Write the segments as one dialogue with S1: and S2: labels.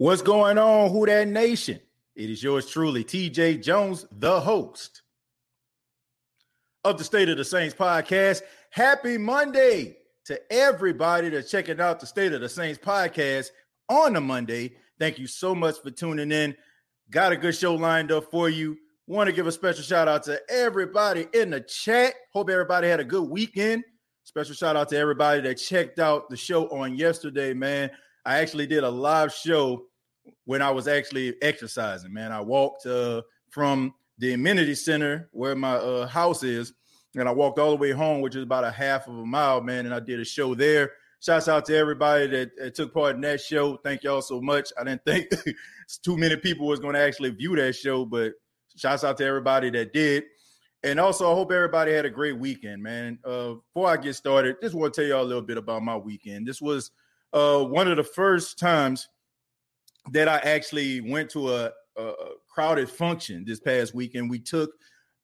S1: What's going on, Who That Nation? It is yours truly, TJ Jones, the host of the State of the Saints podcast. Happy Monday to everybody that's checking out the State of the Saints podcast on a Monday. Thank you so much for tuning in. Got a good show lined up for you. Want to give a special shout out to everybody in the chat. Hope everybody had a good weekend. Special shout out to everybody that checked out the show on yesterday, man. I actually did a live show when I was actually exercising, man. I walked uh, from the amenity center where my uh, house is, and I walked all the way home, which is about a half of a mile, man. And I did a show there. Shouts out to everybody that, that took part in that show. Thank y'all so much. I didn't think too many people was going to actually view that show, but shouts out to everybody that did. And also, I hope everybody had a great weekend, man. Uh, before I get started, just want to tell y'all a little bit about my weekend. This was uh, one of the first times – that I actually went to a, a, crowded function this past weekend. We took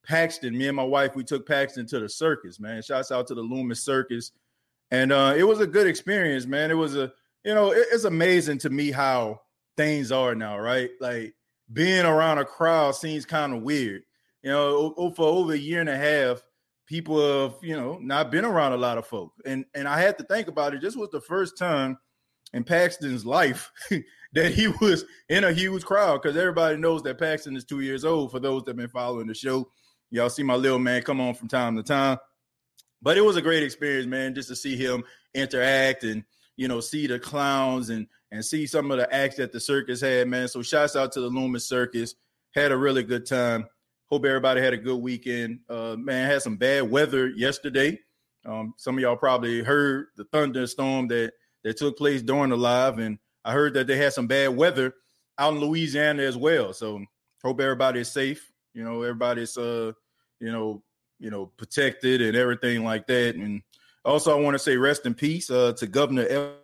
S1: Paxton, me and my wife, we took Paxton to the circus, man. Shouts out to the Loomis Circus. And uh, it was a good experience, man. It was a, you know, it, it's amazing to me how things are now, right? Like being around a crowd seems kind of weird. You know, for over a year and a half, people have, you know, not been around a lot of folk. And and I had to think about it. This was the first time in Paxton's life that he was in a huge crowd because everybody knows that Paxton is two years old. For those that have been following the show, y'all see my little man come on from time to time. But it was a great experience, man, just to see him interact and you know see the clowns and and see some of the acts that the circus had, man. So shouts out to the Loomis Circus. Had a really good time. Hope everybody had a good weekend. Uh, man, had some bad weather yesterday. Um, some of y'all probably heard the thunderstorm that that took place during the live, and I heard that they had some bad weather out in Louisiana as well. So hope everybody is safe. You know, everybody's uh, you know, you know, protected and everything like that. And also, I want to say rest in peace uh, to Governor. El-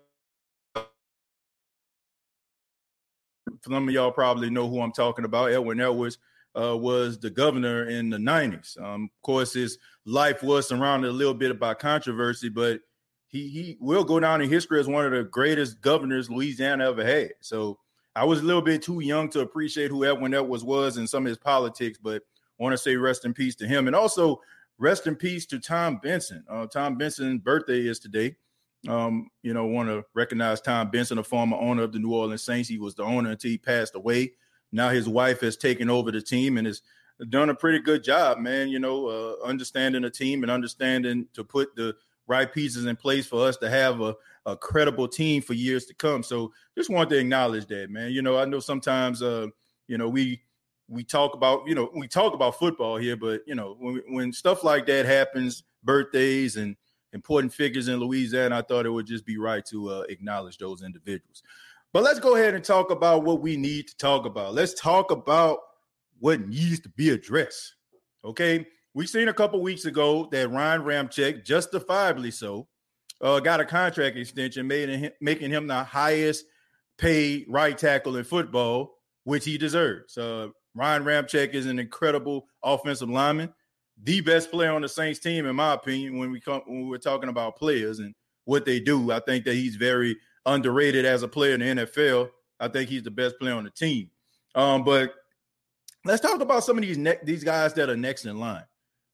S1: Some of y'all probably know who I'm talking about. Edwin Edwards uh, was the governor in the 90s. Um, of course, his life was surrounded a little bit by controversy, but he he will go down in history as one of the greatest governors Louisiana ever had. So I was a little bit too young to appreciate who Edwin Edwards was and some of his politics, but I want to say rest in peace to him, and also rest in peace to Tom Benson. Uh, Tom Benson's birthday is today. Um, you know, want to recognize Tom Benson, a former owner of the New Orleans Saints. He was the owner until he passed away. Now his wife has taken over the team and is done a pretty good job, man. You know, uh, understanding the team and understanding to put the right pieces in place for us to have a, a credible team for years to come. So just want to acknowledge that, man. You know, I know sometimes, uh, you know, we we talk about, you know, we talk about football here, but you know, when when stuff like that happens, birthdays and important figures in Louisiana, I thought it would just be right to uh, acknowledge those individuals. But let's go ahead and talk about what we need to talk about. Let's talk about what needs to be addressed. Okay. We seen a couple weeks ago that Ryan Ramczyk, justifiably so, uh, got a contract extension, him, making him the highest paid right tackle in football, which he deserves. Uh, Ryan Ramczyk is an incredible offensive lineman, the best player on the Saints team, in my opinion. When we come, when we're talking about players and what they do, I think that he's very underrated as a player in the NFL. I think he's the best player on the team. Um, but let's talk about some of these ne- these guys that are next in line.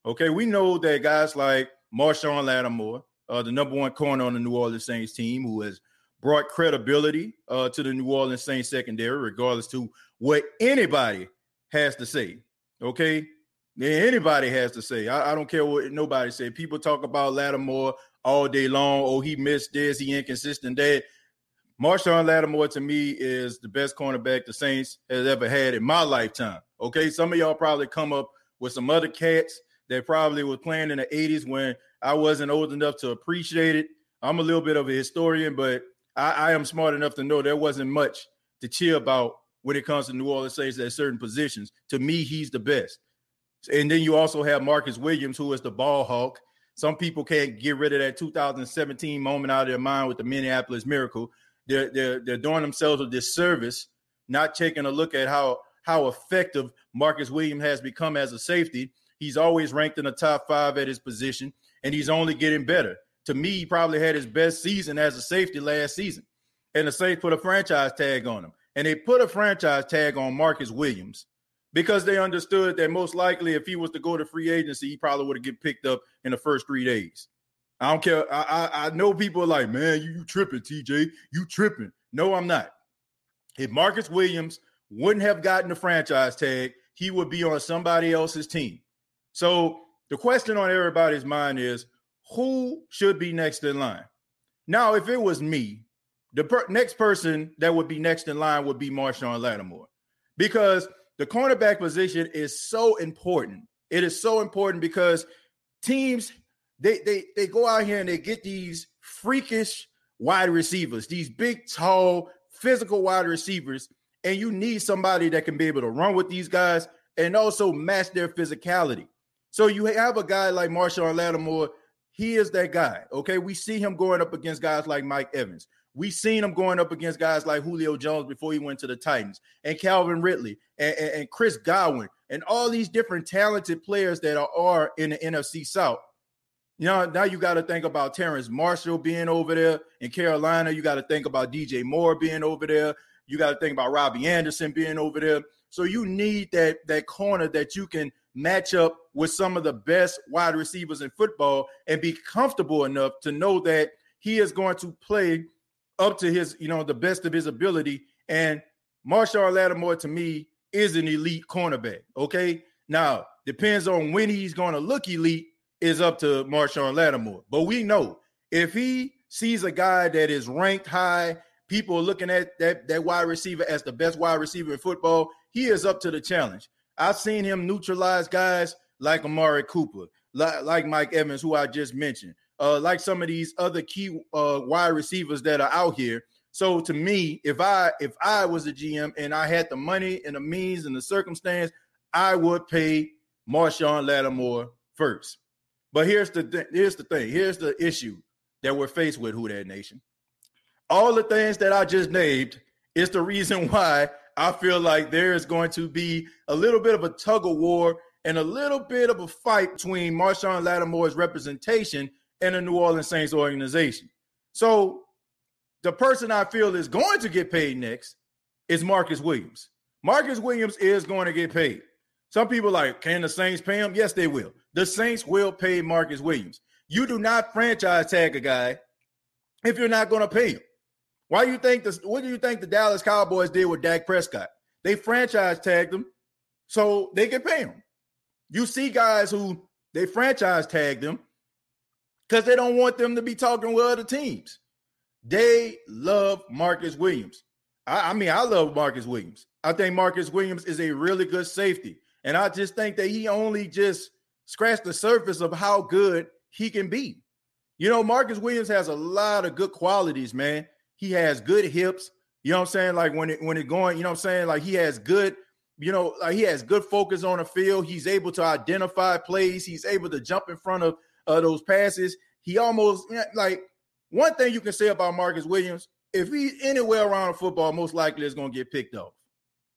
S1: Okay, we know that guys like Marshon Lattimore, uh, the number one corner on the New Orleans Saints team, who has brought credibility uh, to the New Orleans Saints secondary, regardless to what anybody has to say. Okay, anybody has to say. I, I don't care what nobody say. People talk about Lattimore all day long. Oh, he missed this. He inconsistent. That Marshon Lattimore to me is the best cornerback the Saints has ever had in my lifetime. Okay, some of y'all probably come up with some other cats that probably was playing in the 80s when I wasn't old enough to appreciate it. I'm a little bit of a historian, but I, I am smart enough to know there wasn't much to cheer about when it comes to New Orleans Saints at certain positions. To me, he's the best. And then you also have Marcus Williams, who is the ball hawk. Some people can't get rid of that 2017 moment out of their mind with the Minneapolis Miracle they're they're they're doing themselves a disservice, not taking a look at how how effective Marcus Williams has become as a safety. He's always ranked in the top five at his position, and he's only getting better. To me, he probably had his best season as a safety last season. And the Saints put a franchise tag on him. And they put a franchise tag on Marcus Williams because they understood that most likely if he was to go to free agency, he probably would have get picked up in the first three days. I don't care. I, I, I know people are like, man, you, you tripping, TJ. You tripping. No, I'm not. If Marcus Williams wouldn't have gotten the franchise tag, he would be on somebody else's team. So the question on everybody's mind is who should be next in line? Now, if it was me, the per- next person that would be next in line would be Marshon Lattimore because the cornerback position is so important. It is so important because teams they they they go out here and they get these freakish wide receivers, these big, tall, physical wide receivers, and you need somebody that can be able to run with these guys and also match their physicality. So you have a guy like Marshon Lattimore. He is that guy. Okay, we see him going up against guys like Mike Evans. We seen him going up against guys like Julio Jones before he went to the Titans, and Calvin Ridley, and, and, and Chris Godwin, and all these different talented players that are, are in the NFC South. You know, now you got to think about Terrence Marshall being over there in Carolina. You got to think about DJ Moore being over there. You got to think about Robbie Anderson being over there. So you need that that corner that you can match up with some of the best wide receivers in football and be comfortable enough to know that he is going to play up to his, you know, the best of his ability. And Marshon Lattimore to me is an elite cornerback. Okay. Now depends on when he's going to look elite is up to Marshon Lattimore. But we know if he sees a guy that is ranked high, people are looking at that, that wide receiver as the best wide receiver in football, he is up to the challenge. I've seen him neutralize guys like Amari Cooper, like, like Mike Evans, who I just mentioned, uh, like some of these other key uh, wide receivers that are out here. So to me, if I if I was a GM and I had the money and the means and the circumstance, I would pay Marshon Lattimore first. But here's the th- here's the thing. Here's the issue that we're faced with, Who That Nation. All the things that I just named is the reason why I feel like there is going to be a little bit of a tug of war and a little bit of a fight between Marshon Lattimore's representation and the New Orleans Saints organization. So the person I feel is going to get paid next is Marcus Williams. Marcus Williams is going to get paid. Some people like, can the Saints pay him? Yes, they will. The Saints will pay Marcus Williams. You do not franchise tag a guy if you're not going to pay him. Why do you think this? What do you think the Dallas Cowboys did with Dak Prescott? They franchise tagged him so they could pay him. You see guys who they franchise tag them because they don't want them to be talking with other teams. They love Marcus Williams. I, I, mean, I love Marcus Williams. I think Marcus Williams is a really good safety. And I just think that he only just scratched the surface of how good he can be. You know, Marcus Williams has a lot of good qualities, man. He has good hips. You know what I'm saying? Like when it when it going, you know what I'm saying? Like he has good, you know, like he has good focus on the field. He's able to identify plays. He's able to jump in front of uh, those passes. He almost like one thing you can say about Marcus Williams, if he's anywhere around football, most likely is going to get picked off.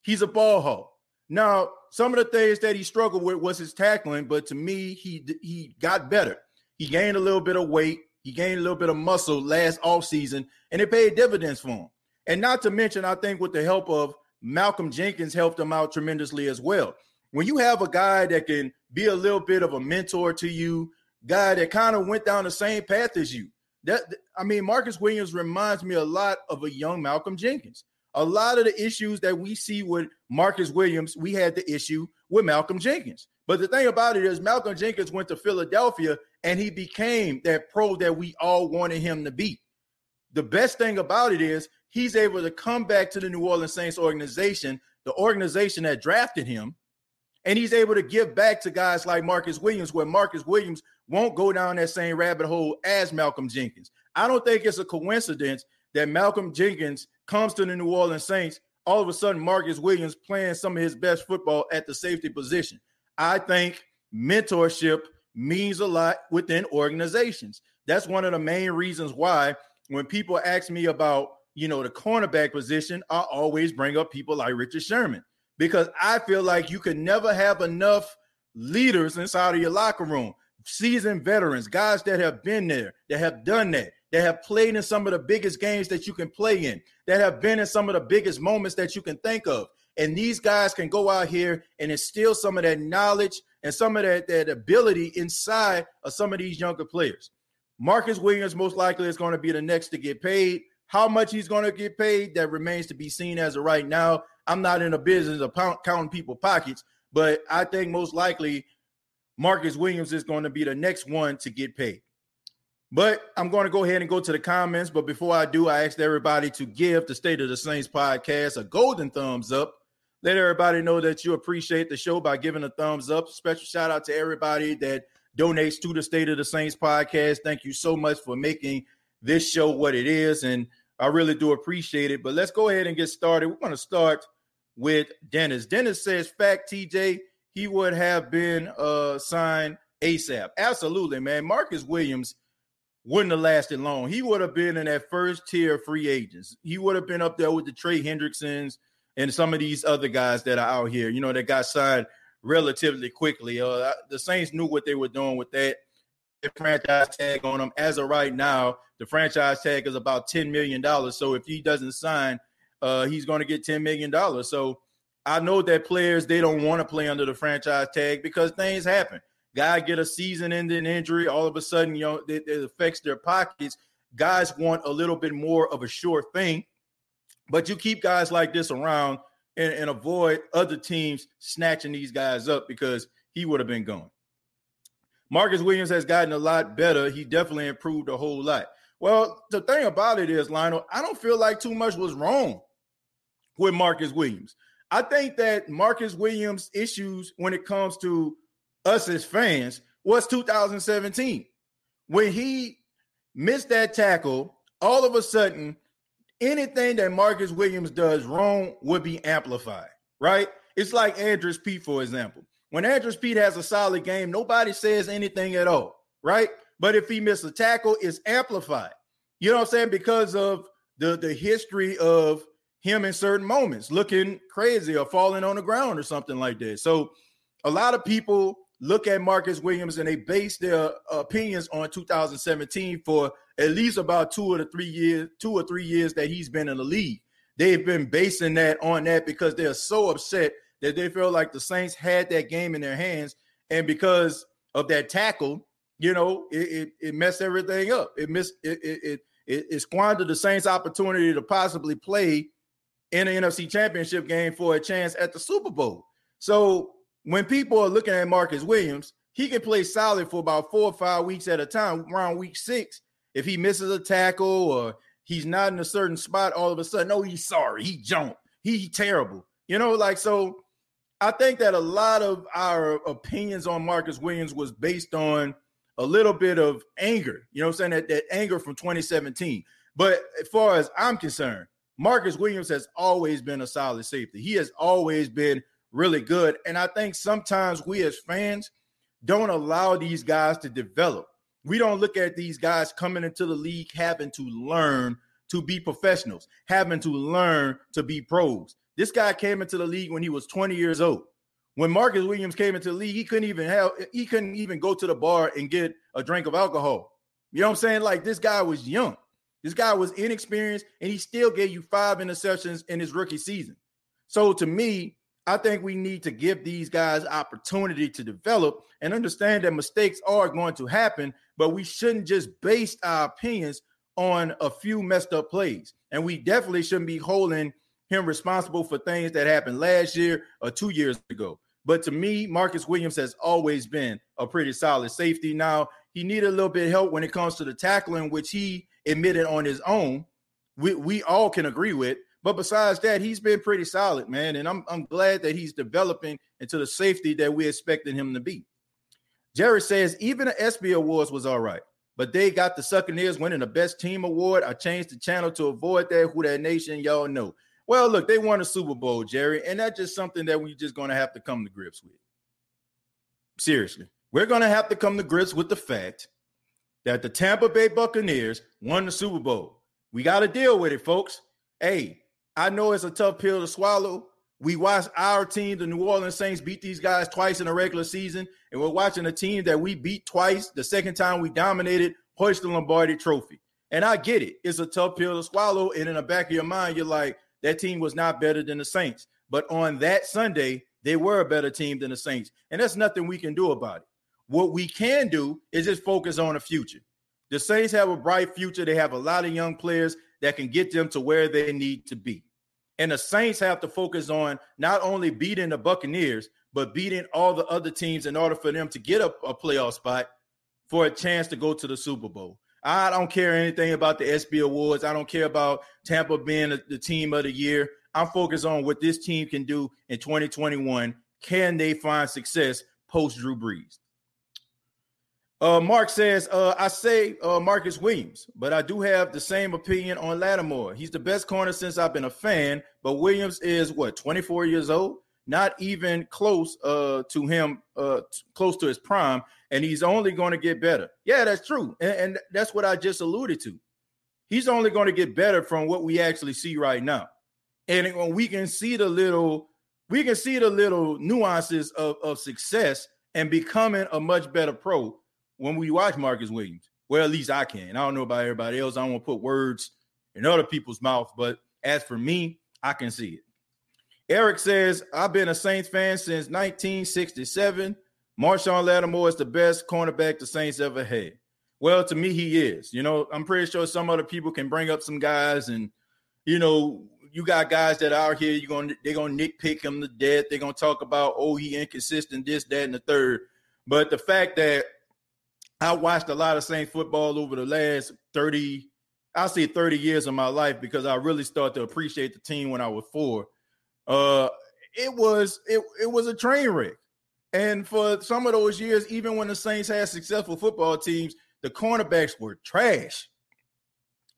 S1: He's a ball hawk. Now, some of the things that he struggled with was his tackling, but to me, he he got better. He gained a little bit of weight. He gained a little bit of muscle last offseason, and it paid dividends for him. And not to mention, I think with the help of Malcolm Jenkins helped him out tremendously as well. When you have a guy that can be a little bit of a mentor to you, guy that kind of went down the same path as you. That I mean, Marcus Williams reminds me a lot of a young Malcolm Jenkins. A lot of the issues that we see with Marcus Williams, we had the issue with Malcolm Jenkins. But the thing about it is, Malcolm Jenkins went to Philadelphia and he became that pro that we all wanted him to be. The best thing about it is he's able to come back to the New Orleans Saints organization, the organization that drafted him, and he's able to give back to guys like Marcus Williams, where Marcus Williams won't go down that same rabbit hole as Malcolm Jenkins. I don't think it's a coincidence that Malcolm Jenkins comes to the New Orleans Saints. All of a sudden, Marcus Williams playing some of his best football at the safety position. I think mentorship means a lot within organizations. That's one of the main reasons why when people ask me about, you know, the cornerback position, I always bring up people like Richard Sherman because I feel like you can never have enough leaders inside of your locker room, seasoned veterans, guys that have been there, that have done that, that have played in some of the biggest games that you can play in, that have been in some of the biggest moments that you can think of. And these guys can go out here and instill some of that knowledge and some of that, that ability inside of some of these younger players. Marcus Williams most likely is going to be the next to get paid. How much he's going to get paid, that remains to be seen as of right now. I'm not in a business of counting people pockets, but I think most likely Marcus Williams is going to be the next one to get paid. But I'm going to go ahead and go to the comments. But before I do, I asked everybody to give the State of the Saints podcast a golden thumbs up. Let everybody know that you appreciate the show by giving a thumbs up. Special shout out to everybody that donates to the State of the Saints podcast. Thank you so much for making this show what it is. And I really do appreciate it. But let's go ahead and get started. We're going to start with Dennis. Dennis says, fact, TJ, he would have been uh, signed ASAP. Absolutely, man. Marcus Williams wouldn't have lasted long. He would have been in that first tier free agents. He would have been up there with the Trey Hendricksons and some of these other guys that are out here, you know, that got signed relatively quickly. Uh, the Saints knew what they were doing with that franchise tag on him. As of right now, the franchise tag is about $10 million. So if he doesn't sign, uh, he's going to get $10 million. So I know that players, they don't want to play under the franchise tag because things happen. Guy get a season-ending injury, all of a sudden, you know, it, it affects their pockets. Guys want a little bit more of a sure thing, but you keep guys like this around and, and avoid other teams snatching these guys up because he would have been gone. Marcus Williams has gotten a lot better. He definitely improved a whole lot. Well, the thing about it is, Lionel, I don't feel like too much was wrong with Marcus Williams. I think that Marcus Williams' issues when it comes to us as fans was 2017 when he missed that tackle. All of a sudden, anything that Marcus Williams does wrong would be amplified, right? It's like Andrus Peat, for example. When Andrus Peat has a solid game, nobody says anything at all, right? But if he misses a tackle, it's amplified. You know what I'm saying? Because of the, the history of him in certain moments looking crazy or falling on the ground or something like that. So a lot of people look at Marcus Williams and they base their opinions on 2017 for at least about two or three years, two or three years that he's been in the league. They've been basing that on that because they're so upset that they feel like the Saints had that game in their hands, and because of that tackle, you know, it it, it messed everything up. It missed it it it, it squandered the Saints' opportunity to possibly play in an NFC Championship game for a chance at the Super Bowl. So when people are looking at Marcus Williams, he can play solid for about four or five weeks at a time. Around week six, if he misses a tackle or he's not in a certain spot, all of a sudden, oh, he's sorry, he jumped, he terrible. You know, like so. I think that a lot of our opinions on Marcus Williams was based on a little bit of anger. You know I'm saying? That, that anger from 2017. But as far as I'm concerned, Marcus Williams has always been a solid safety. He has always been really good. And I think sometimes we as fans don't allow these guys to develop. We don't look at these guys coming into the league having to learn to be professionals, having to learn to be pros. This guy came into the league when he was 20 years old. When Marcus Williams came into the league, he couldn't even have he couldn't even go to the bar and get a drink of alcohol. You know what I'm saying? Like this guy was young. This guy was inexperienced and he still gave you five interceptions in his rookie season. So to me, I think we need to give these guys opportunity to develop and understand that mistakes are going to happen, but we shouldn't just base our opinions on a few messed up plays. And we definitely shouldn't be holding him responsible for things that happened last year or two years ago. But to me, Marcus Williams has always been a pretty solid safety. Now, he needed a little bit of help when it comes to the tackling, which he admitted on his own. We, we all can agree with. But besides that, he's been pretty solid, man. And I'm, I'm glad that he's developing into the safety that we expected him to be. Jared says, even the ESPY Awards was all right, but they got the Succaneers winning the best team award. I changed the channel to avoid that. Who that nation, y'all know. Well, look, they won a Super Bowl, Jerry, and that's just something that we're just going to have to come to grips with. Seriously, we're going to have to come to grips with the fact that the Tampa Bay Buccaneers won the Super Bowl. We got to deal with it, folks. Hey, I know it's a tough pill to swallow. We watched our team, the New Orleans Saints, beat these guys twice in a regular season, and we're watching a team that we beat twice. The second time we dominated, hoist the Lombardi Trophy. And I get it; it's a tough pill to swallow. And in the back of your mind, you're like, that team was not better than the Saints. But on that Sunday, they were a better team than the Saints, and that's nothing we can do about it. What we can do is just focus on the future. The Saints have a bright future. They have a lot of young players that can get them to where they need to be. And the Saints have to focus on not only beating the Buccaneers, but beating all the other teams in order for them to get a, a playoff spot for a chance to go to the Super Bowl. I don't care anything about the ESPY Awards. I don't care about Tampa being the, the team of the year. I'm focused on what this team can do in 2021. Can they find success post Drew Brees? Uh, Mark says, uh, I say uh, Marcus Williams, but I do have the same opinion on Lattimore. He's the best corner since I've been a fan, but Williams is what, 24 years old? Not even close uh, to him, uh, t- close to his prime, and he's only going to get better. Yeah, that's true. And, and that's what I just alluded to. He's only going to get better from what we actually see right now. And when we can see the little, we can see the little nuances of, of success and becoming a much better pro when we watch Marcus Williams. Well, at least I can. I don't know about everybody else. I don't want to put words in other people's mouth, but as for me, I can see it. Eric says, I've been a Saints fan since 1967. Marshon Lattimore is the best cornerback the Saints ever had. Well, to me, he is. You know, I'm pretty sure some other people can bring up some guys, and you know, you got guys that are out here. You're gonna they're gonna nitpick him to death. They're gonna talk about oh he inconsistent, this, that, and the third. But the fact that I watched a lot of Saints football over the last 30, I'll say 30 years of my life because I really started to appreciate the team when I was four. Uh it was it, it was a train wreck. And for some of those years, even when the Saints had successful football teams, the cornerbacks were trash.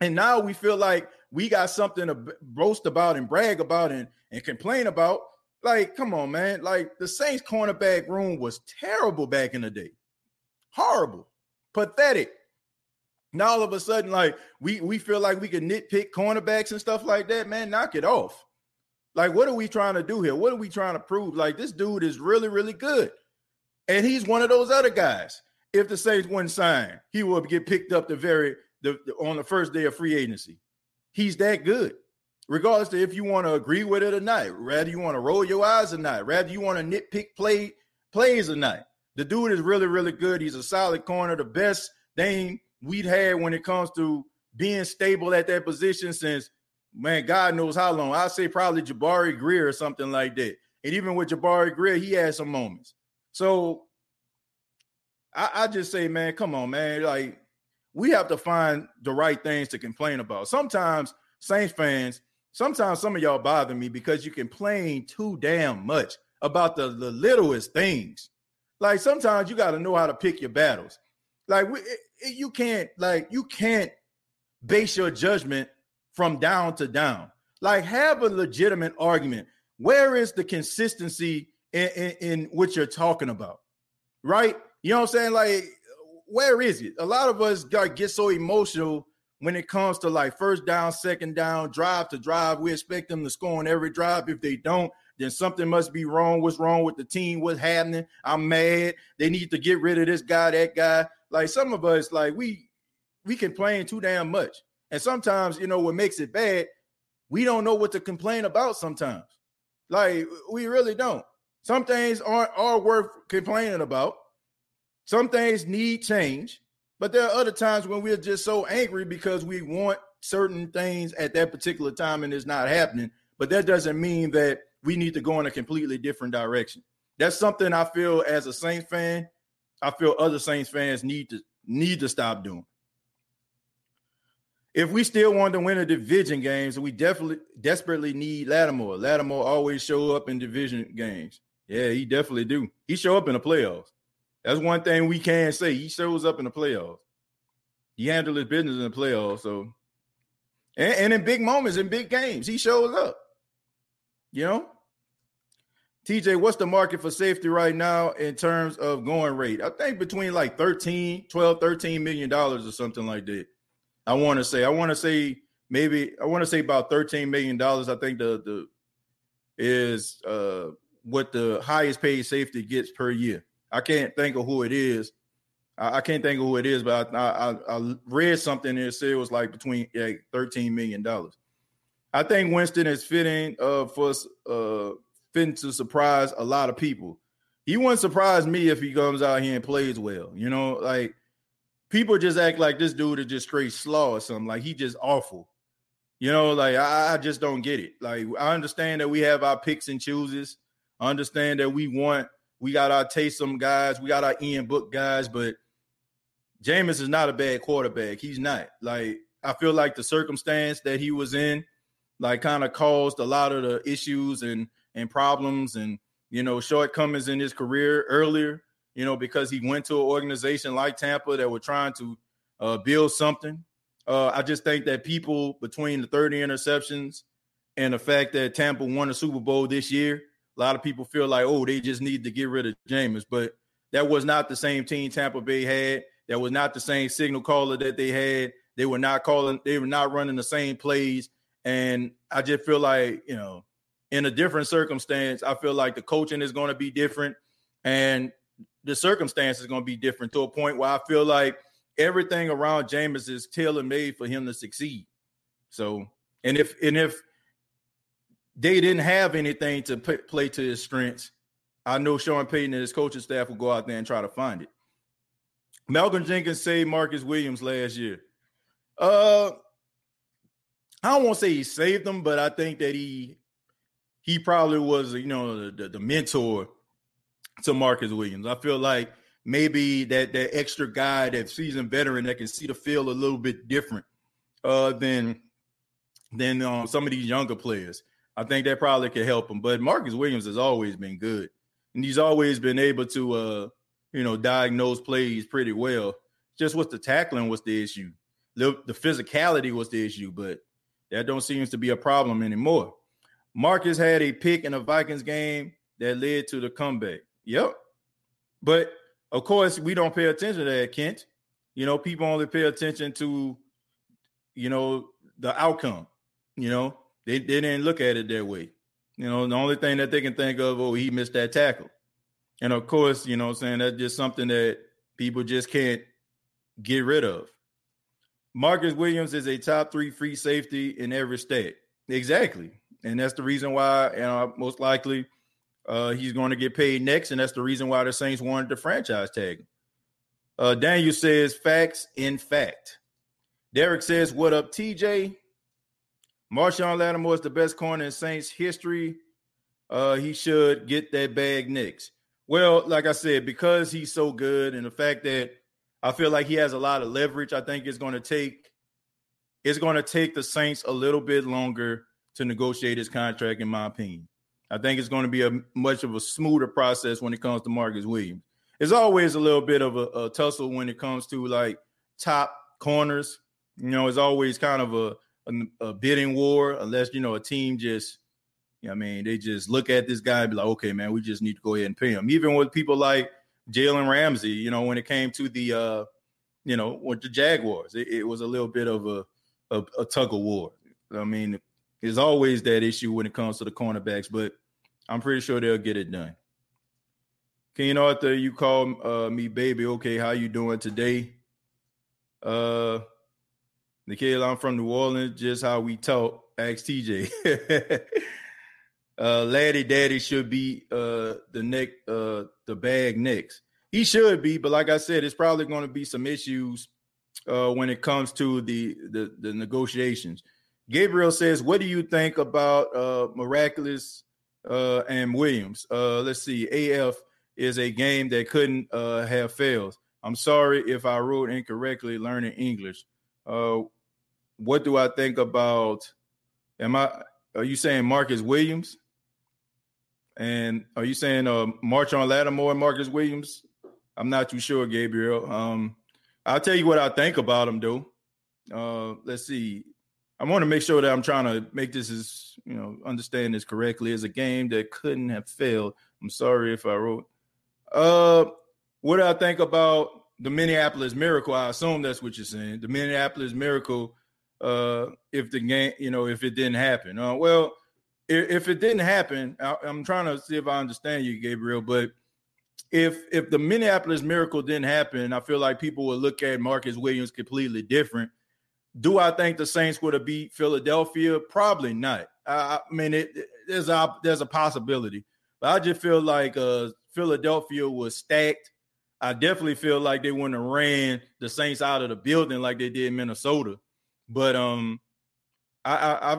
S1: And now we feel like we got something to boast about and brag about and, and complain about. Like, come on, man. Like the Saints cornerback room was terrible back in the day. Horrible. Pathetic. Now all of a sudden, like we we feel like we can nitpick cornerbacks and stuff like that, man. Knock it off. Like, what are we trying to do here? What are we trying to prove? Like, this dude is really, really good. And he's one of those other guys. If the Saints wouldn't sign, he would get picked up the very the, the on the first day of free agency. He's that good. Regardless of if you want to agree with it or not, rather you want to roll your eyes or not, rather you want to nitpick play plays or not. The dude is really, really good. He's a solid corner, the best thing we'd had when it comes to being stable at that position since man, God knows how long. I say probably Jabari Greer or something like that. And even with Jabari Greer, he had some moments. So I, I just say, man, come on, man. Like we have to find the right things to complain about. Sometimes Saints fans, sometimes some of y'all bother me because you complain too damn much about the, the littlest things. Like sometimes you got to know how to pick your battles. Like we, it, you can't like you can't base your judgment from down to down. Like have a legitimate argument. Where is the consistency in, in, in what you're talking about? Right? You know what I'm saying? Like, where is it? A lot of us got get so emotional when it comes to like first down, second down, drive to drive. We expect them to score on every drive. If they don't, then something must be wrong. What's wrong with the team? What's happening? I'm mad. They need to get rid of this guy, that guy. Like some of us, like we we complain too damn much. And sometimes, you know, what makes it bad, we don't know what to complain about sometimes. Like we really don't. Some things aren't are worth complaining about. Some things need change, but there are other times when we're just so angry because we want certain things at that particular time and it's not happening. But that doesn't mean that we need to go in a completely different direction. That's something I feel as a Saints fan, I feel other Saints fans need to need to stop doing. If we still want to win a division games, we definitely desperately need Lattimore. Lattimore always show up in division games. Yeah, he definitely do. He show up in the playoffs. That's one thing we can say. He shows up in the playoffs. He handled his business in the playoffs. So, and, and in big moments, in big games, he shows up. You know, TJ, what's the market for safety right now in terms of going rate? I think between like 13, 12, 13 million dollars or something like that. I want to say, I want to say maybe I want to say about 13 million dollars. I think the the is uh what the highest paid safety gets per year. I can't think of who it is. I, I can't think of who it is, but I, I, I read something that said it was like between yeah, thirteen million dollars. I think Winston is fitting uh, for uh, fitting to surprise a lot of people. He wouldn't surprise me if he comes out here and plays well. You know, like people just act like this dude is just straight slaw or something. Like he just awful. You know, like I, I just don't get it. Like I understand that we have our picks and chooses. I understand that we want we got our Taysom guys, we got our Ian Book guys, but Jameis is not a bad quarterback. He's not. Like I feel like the circumstance that he was in, like kind of caused a lot of the issues and and problems and you know shortcomings in his career earlier. You know because he went to an organization like Tampa that were trying to uh, build something. Uh, I just think that people between the 30 interceptions and the fact that Tampa won the Super Bowl this year a lot of people feel like, oh, they just need to get rid of Jameis, but that was not the same team Tampa Bay had. That was not the same signal caller that they had. They were not calling, they were not running the same plays. And I just feel like, you know, in a different circumstance, I feel like the coaching is going to be different and the circumstance is going to be different to a point where I feel like everything around Jameis is tailor made for him to succeed. So, and if, and if, they didn't have anything to p- play to his strengths. I know Sean Payton and his coaching staff will go out there and try to find it. Malcolm Jenkins saved Marcus Williams last year. Uh, I don't want to say he saved him, but I think that he he probably was, you know, the, the mentor to Marcus Williams. I feel like maybe that that extra guy, that seasoned veteran that can see the field a little bit different uh, than than um, some of these younger players. I think that probably could help him. But Marcus Williams has always been good, and he's always been able to, uh, you know, diagnose plays pretty well. Just what the tackling was the issue, the, the physicality was the issue, but that don't seem to be a problem anymore. Marcus had a pick in a Vikings game that led to the comeback. Yep, but of course we don't pay attention to that, Kent. You know, people only pay attention to, you know, the outcome. You know, they, they didn't look at it that way. You know, the only thing that they can think of, oh, he missed that tackle. And of course, you know I'm saying, that's just something that people just can't get rid of. Marcus Williams is a top three free safety in every state. Exactly. And that's the reason why, you uh, know, most likely uh, he's going to get paid next. And that's the reason why the Saints wanted the franchise tag. Uh, Daniel says, facts in fact. Derek says, what up, TJ? Marshon Lattimore is the best corner in Saints history. uh, he should get that bag next. Well, like I said, because he's so good, and the fact that I feel like he has a lot of leverage, I think it's going to take it's going to take the Saints a little bit longer to negotiate his contract, in my opinion. I think it's going to be a much of a smoother process when it comes to Marcus Williams. It's always a little bit of a, a tussle when it comes to like top corners. You know, it's always kind of a, a, a bidding war, unless you know a team just you know, I mean, they just look at this guy and be like, okay, man, we just need to go ahead and pay him. Even with people like Jalen Ramsey, you know, when it came to the, uh, you know, with the Jaguars, it, it was a little bit of a, a, a tug of war. I mean, there's always that issue when it comes to the cornerbacks, but I'm pretty sure they'll get it done. King Arthur, you call uh, me baby. Okay, how you doing today? Uh, Nikhil, I'm from New Orleans. Just how we talk. Ask TJ. uh, Laddie Daddy should be uh, the neck, uh, the bag next. He should be, but like I said, it's probably going to be some issues uh, when it comes to the, the the negotiations. Gabriel says, "What do you think about uh, miraculous uh, and Williams? Uh, let's see. AF is a game that couldn't uh, have failed. I'm sorry if I wrote incorrectly. Learning English. Uh, what do I think about? Am I? Are you saying Marcus Williams? And are you saying uh, Marshon Lattimore and Marcus Williams? I'm not too sure, Gabriel. Um, I'll tell you what I think about him, though. Uh, let's see. I want to make sure that I'm trying to make this as you know understand this correctly. It's a game that couldn't have failed. I'm sorry if I wrote. Uh, what do I think about the Minneapolis Miracle? I assume that's what you're saying. The Minneapolis Miracle. Uh, if the game, you know, if it didn't happen. Uh, well, if it didn't happen, I'm trying to see if I understand you, Gabriel. But if if the Minneapolis Miracle didn't happen, I feel like people would look at Marcus Williams completely different. Do I think the Saints would have beat Philadelphia? Probably not. I, mean, it, it, there's a there's a possibility, but I just feel like uh, Philadelphia was stacked. I definitely feel like they wouldn't have ran the Saints out of the building like they did Minnesota. But um, I,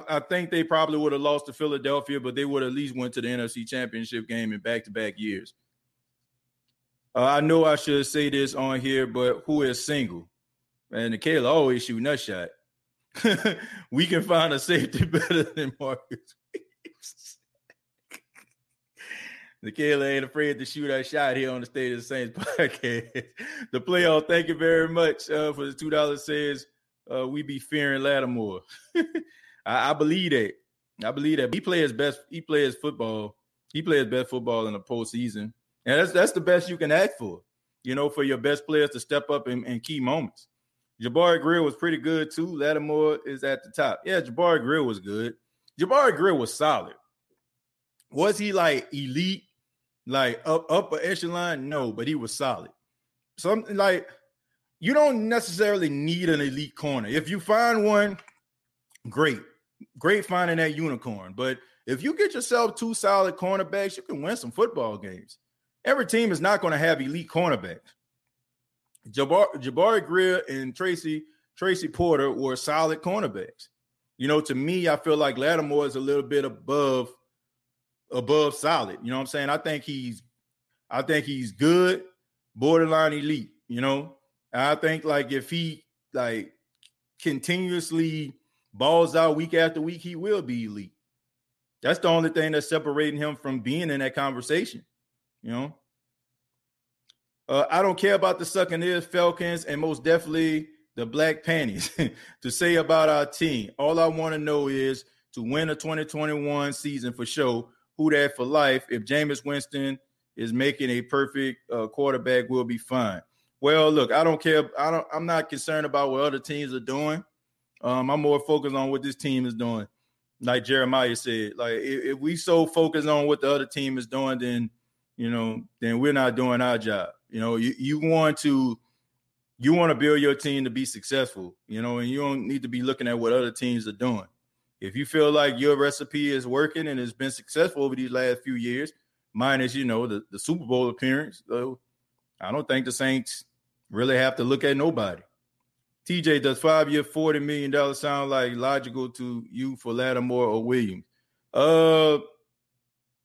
S1: I I think they probably would have lost to Philadelphia, but they would at least went to the NFC Championship game in back to back years. Uh, I know I should say this on here, but who is single? And Nikayla always shoot nut shot. we can find a safety better than Marcus. Nikayla ain't afraid to shoot that shot here on the State of the Saints podcast. the playoff, thank you very much uh, for the two dollars. Says uh, we be fearing Lattimore. I, I, believe that. I believe that he plays best. He plays football. He plays best football in the postseason, and that's that's the best you can ask for. You know, for your best players to step up in, in key moments. Jabari Greer was pretty good too. Lattimore is at the top. Yeah, Jabari Greer was good. Jabari Greer was solid. Was he like elite, like up upper echelon? No, but he was solid. Something like you don't necessarily need an elite corner. If you find one, great. Great finding that unicorn. But if you get yourself two solid cornerbacks, you can win some football games. Every team is not going to have elite cornerbacks. Jabari, Jabari Greer and Tracy Tracy Porter were solid cornerbacks. You know, to me, I feel like Lattimore is a little bit above above solid. You know what I'm saying? I think he's I think he's good, borderline elite, you know. I think like if he like continuously balls out week after week, he will be elite. That's the only thing that's separating him from being in that conversation. You know, uh, I don't care about the sucking ears Falcons and most definitely the black panties to say about our team. All I want to know is to win a 2021 season for sure. Who that for life? If Jameis Winston is making a perfect uh, quarterback, we'll be fine. Well, look, I don't care. I don't. I'm not concerned about what other teams are doing. Um, I'm more focused on what this team is doing. Like Jeremiah said, like if, if we so focused on what the other team is doing, then you know, then we're not doing our job. You know, you, you want to you want to build your team to be successful, you know, and you don't need to be looking at what other teams are doing. If you feel like your recipe is working and has been successful over these last few years, minus, you know, the, the Super Bowl appearance, though, I don't think the Saints really have to look at nobody. TJ, does five year, $40 million sound like logical to you for Lattimore or Williams? Uh,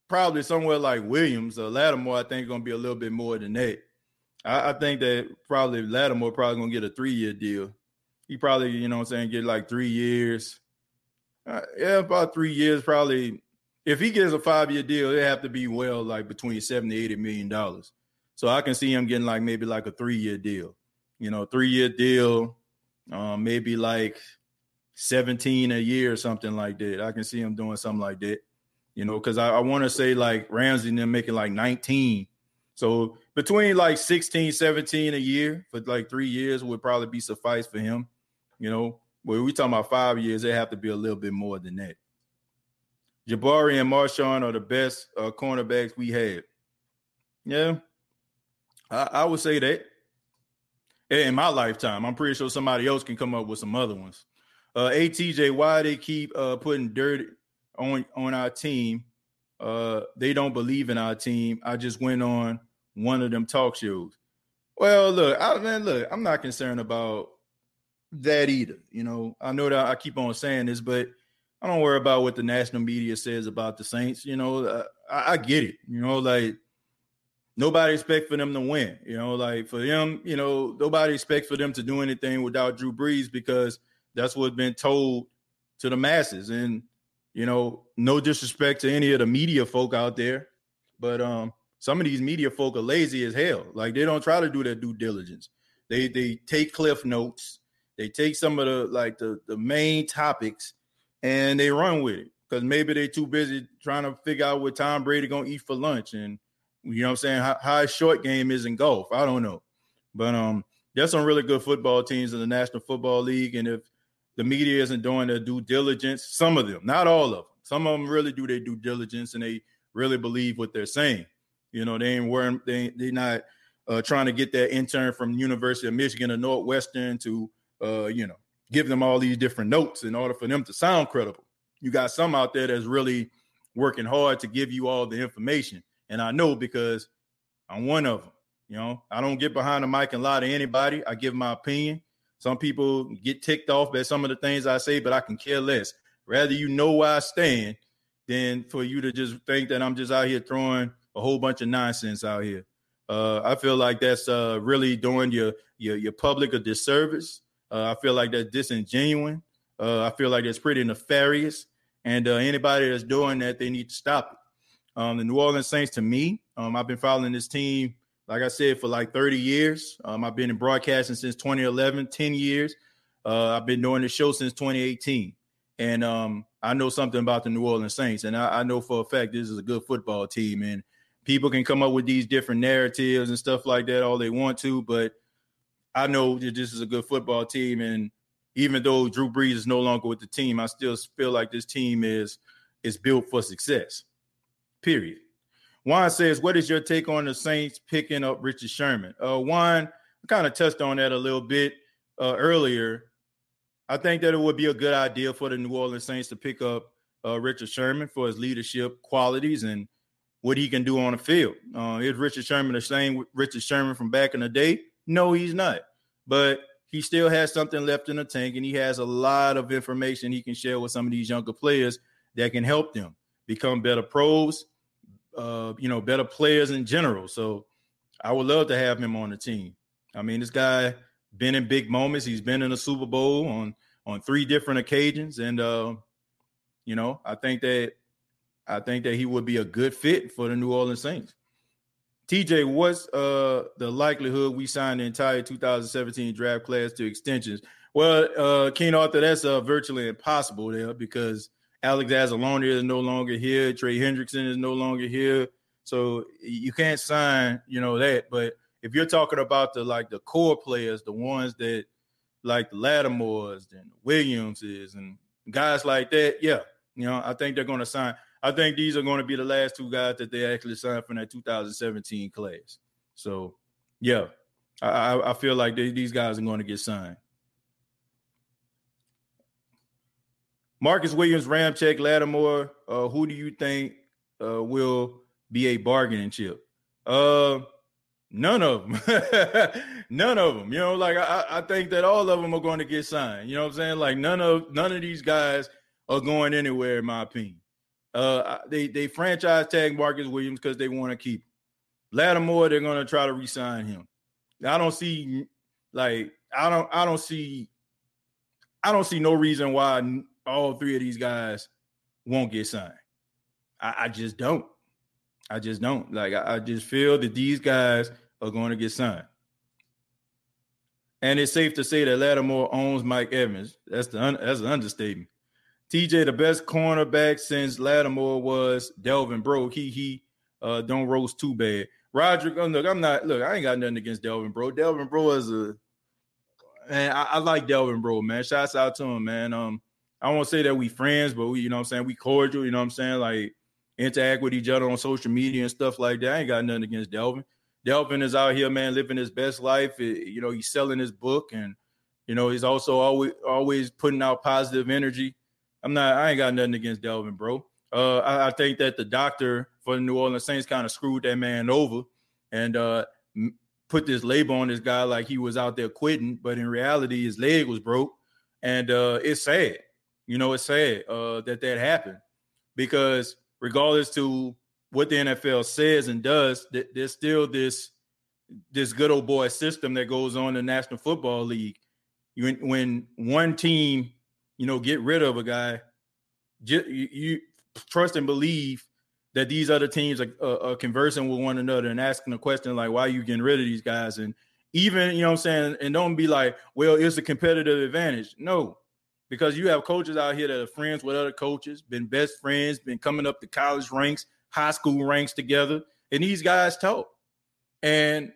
S1: probably somewhere like Williams or Lattimore, I think going to be a little bit more than that. I, I think that probably Lattimore probably to get a three year deal. He probably, you know what I'm saying, get like three years. Uh, yeah, about three years, probably. If he gets a five year deal, it have to be well like between 70, 80 million dollars. So I can see him getting like maybe like a three year deal. You know, three year deal, um, maybe like 17 a year or something like that. I can see him doing something like that. You know, because I, I want to say like Ramsey and them making like 19. So between like 16, 17 a year for like three years would probably be suffice for him. You know, when we talking about five years, they have to be a little bit more than that. Jabari and Marshon are the best uh, cornerbacks we had. Yeah, I, I would say that in my lifetime. I'm pretty sure somebody else can come up with some other ones. Uh, ATJ, why they keep uh, putting dirt on on our team? Uh, they don't believe in our team. I just went on one of them talk shows. Well, look, I man, look, I'm not concerned about that either. You know, I know that I keep on saying this, but I don't worry about what the national media says about the Saints. You know, I, I get it. You know, like nobody expects for them to win. You know, like for them, you know, nobody expects for them to do anything without Drew Brees because that's what's been told to the masses. And you know, no disrespect to any of the media folk out there, but um, some of these media folk are lazy as hell. Like they don't try to do their due diligence. They they take cliff notes. They take some of the like the the main topics and they run with it because maybe they're too busy trying to figure out what Tom Brady gonna eat for lunch and you know what I'm saying? How, how short game is in golf. I don't know. But um, there's some really good football teams in the National Football League. And if the media isn't doing their due diligence, some of them, not all of them, some of them really do their due diligence and they really believe what they're saying. You know, they ain't wearing, they they're not uh, trying to get that intern from University of Michigan or Northwestern to uh, you know, give them all these different notes in order for them to sound credible. You got some out there that's really working hard to give you all the information. And I know because I'm one of them. You know, I don't get behind the mic and lie to anybody. I give my opinion. Some people get ticked off by some of the things I say, but I can care less. Rather you know where I stand than for you to just think that I'm just out here throwing a whole bunch of nonsense out here. Uh, I feel like that's uh, really doing your, your your public a disservice. Uh, I feel like that's disingenuous. Uh, I feel like that's pretty nefarious. And uh, anybody that's doing that, they need to stop it. Um, the New Orleans Saints, to me, um, I've been following this team, like I said, for like 30 years. Um, I've been in broadcasting since 2011, 10 years. Uh, I've been doing the show since 2018. And um, I know something about the New Orleans Saints. And I, I, know for a fact this is a good football team. And people can come up with these different narratives and stuff like that all they want to. But I know that this is a good football team. And even though Drew Brees is no longer with the team, I still feel like this team is is built for success period. Juan says, What is your take on the Saints picking up Richard Sherman? Uh, Juan, I kind of touched on that a little bit uh, earlier. I think that it would be a good idea for the New Orleans Saints to pick up uh, Richard Sherman for his leadership qualities and what he can do on the field. Uh, is Richard Sherman the same Richard Sherman from back in the day? No, he's not. But he still has something left in the tank, and he has a lot of information he can share with some of these younger players that can help them become better pros uh, you know, better players in general. So I would love to have him on the team. I mean, this guy been in big moments. He's been in a Super Bowl on on three different occasions, and uh, you know, I think that I think that he would be a good fit for the New Orleans Saints. TJ, what's uh the likelihood we sign the entire 2017 draft class to extensions? Well, uh Arthur, that's uh virtually impossible there because Alex Anzalone is no longer here. Trey Hendrickson is no longer here. So you can't sign, you know, that. But if you're talking about the like the core players, the ones that like the Lattimores and Williamses and guys like that, yeah, you know, I think they're going to sign. I think these are going to be the last two guys that they actually signed from that 2017 class. So, yeah, I, I feel like they, these guys are going to get signed. Marcus Williams, Ramczyk, Lattimore. Uh, who do you think uh, will be a bargaining chip? Uh, none of them. none of them. You know, like I, I think that all of them are going to get signed. You know what I'm saying? Like none of none of these guys are going anywhere, in my opinion. Uh, they they franchise tag Marcus Williams because they want to keep Lattimore. They're going to try to resign him. I don't see like I don't I don't see I don't see no reason why all three of these guys won't get signed. I, I just don't. I just don't. Like I, I just feel that these guys are going to get signed. And it's safe to say that Lattimore owns Mike Evans. That's the that's an understatement. TJ, the best cornerback since Lattimore was Delvin Breaux. He he uh, don't roast too bad. Roderick, oh, look, I'm not look, I ain't got nothing against Delvin Breaux. Delvin Breaux is a man, I, I, like Delvin Breaux, man. Shouts out to him, man. Um, I won't say that we friends, but we, you know I'm saying, we cordial, you know I'm saying? Like interact with each other on social media and stuff like that. I ain't got nothing against Delvin. Delvin is out here, man, living his best life. It, you know, he's selling his book and you know, he's also always always putting out positive energy. I'm not, I ain't got nothing against Delvin, bro. Uh, I, I think that the doctor for the New Orleans Saints kind of screwed that man over and uh, put this label on this guy like he was out there quitting, but in reality, his leg was broke, and uh, it's sad. You know, it's sad uh, that that happened because regardless to what the NFL says and does, th- there's still this this good old boy system that goes on in the National Football League. When, when one team, you know, get rid of a guy, you, you trust and believe that these other teams are, are, conversing with one another and asking a question like, why are you getting rid of these guys? And even, you know I'm saying, and don't be like, well, it's a competitive advantage. No, because you have coaches out here that are friends with other coaches, been best friends, been coming up the college ranks, high school ranks together, and these guys talk. And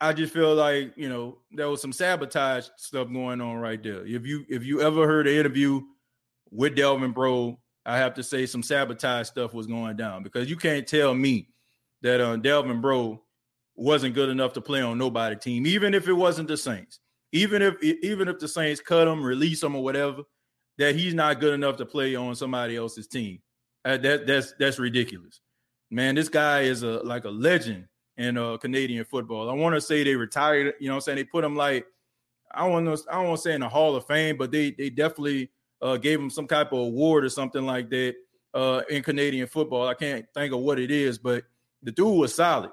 S1: I just feel like, you know, there was some sabotage stuff going on right there. If you if you ever heard an interview with Delvin Breaux, I have to say some sabotage stuff was going down because you can't tell me that uh, Delvin Breaux wasn't good enough to play on nobody team, even if it wasn't the Saints, even if even if the Saints cut him, release him, or whatever, that he's not good enough to play on somebody else's team. Uh, that that's that's ridiculous, man. This guy is a like a legend in uh, Canadian football. I want to say they retired. You know, I'm saying they put him like I know. I don't want to say in the Hall of Fame, but they they definitely uh, gave him some type of award or something like that uh, in Canadian football. I can't think of what it is, but the dude was solid.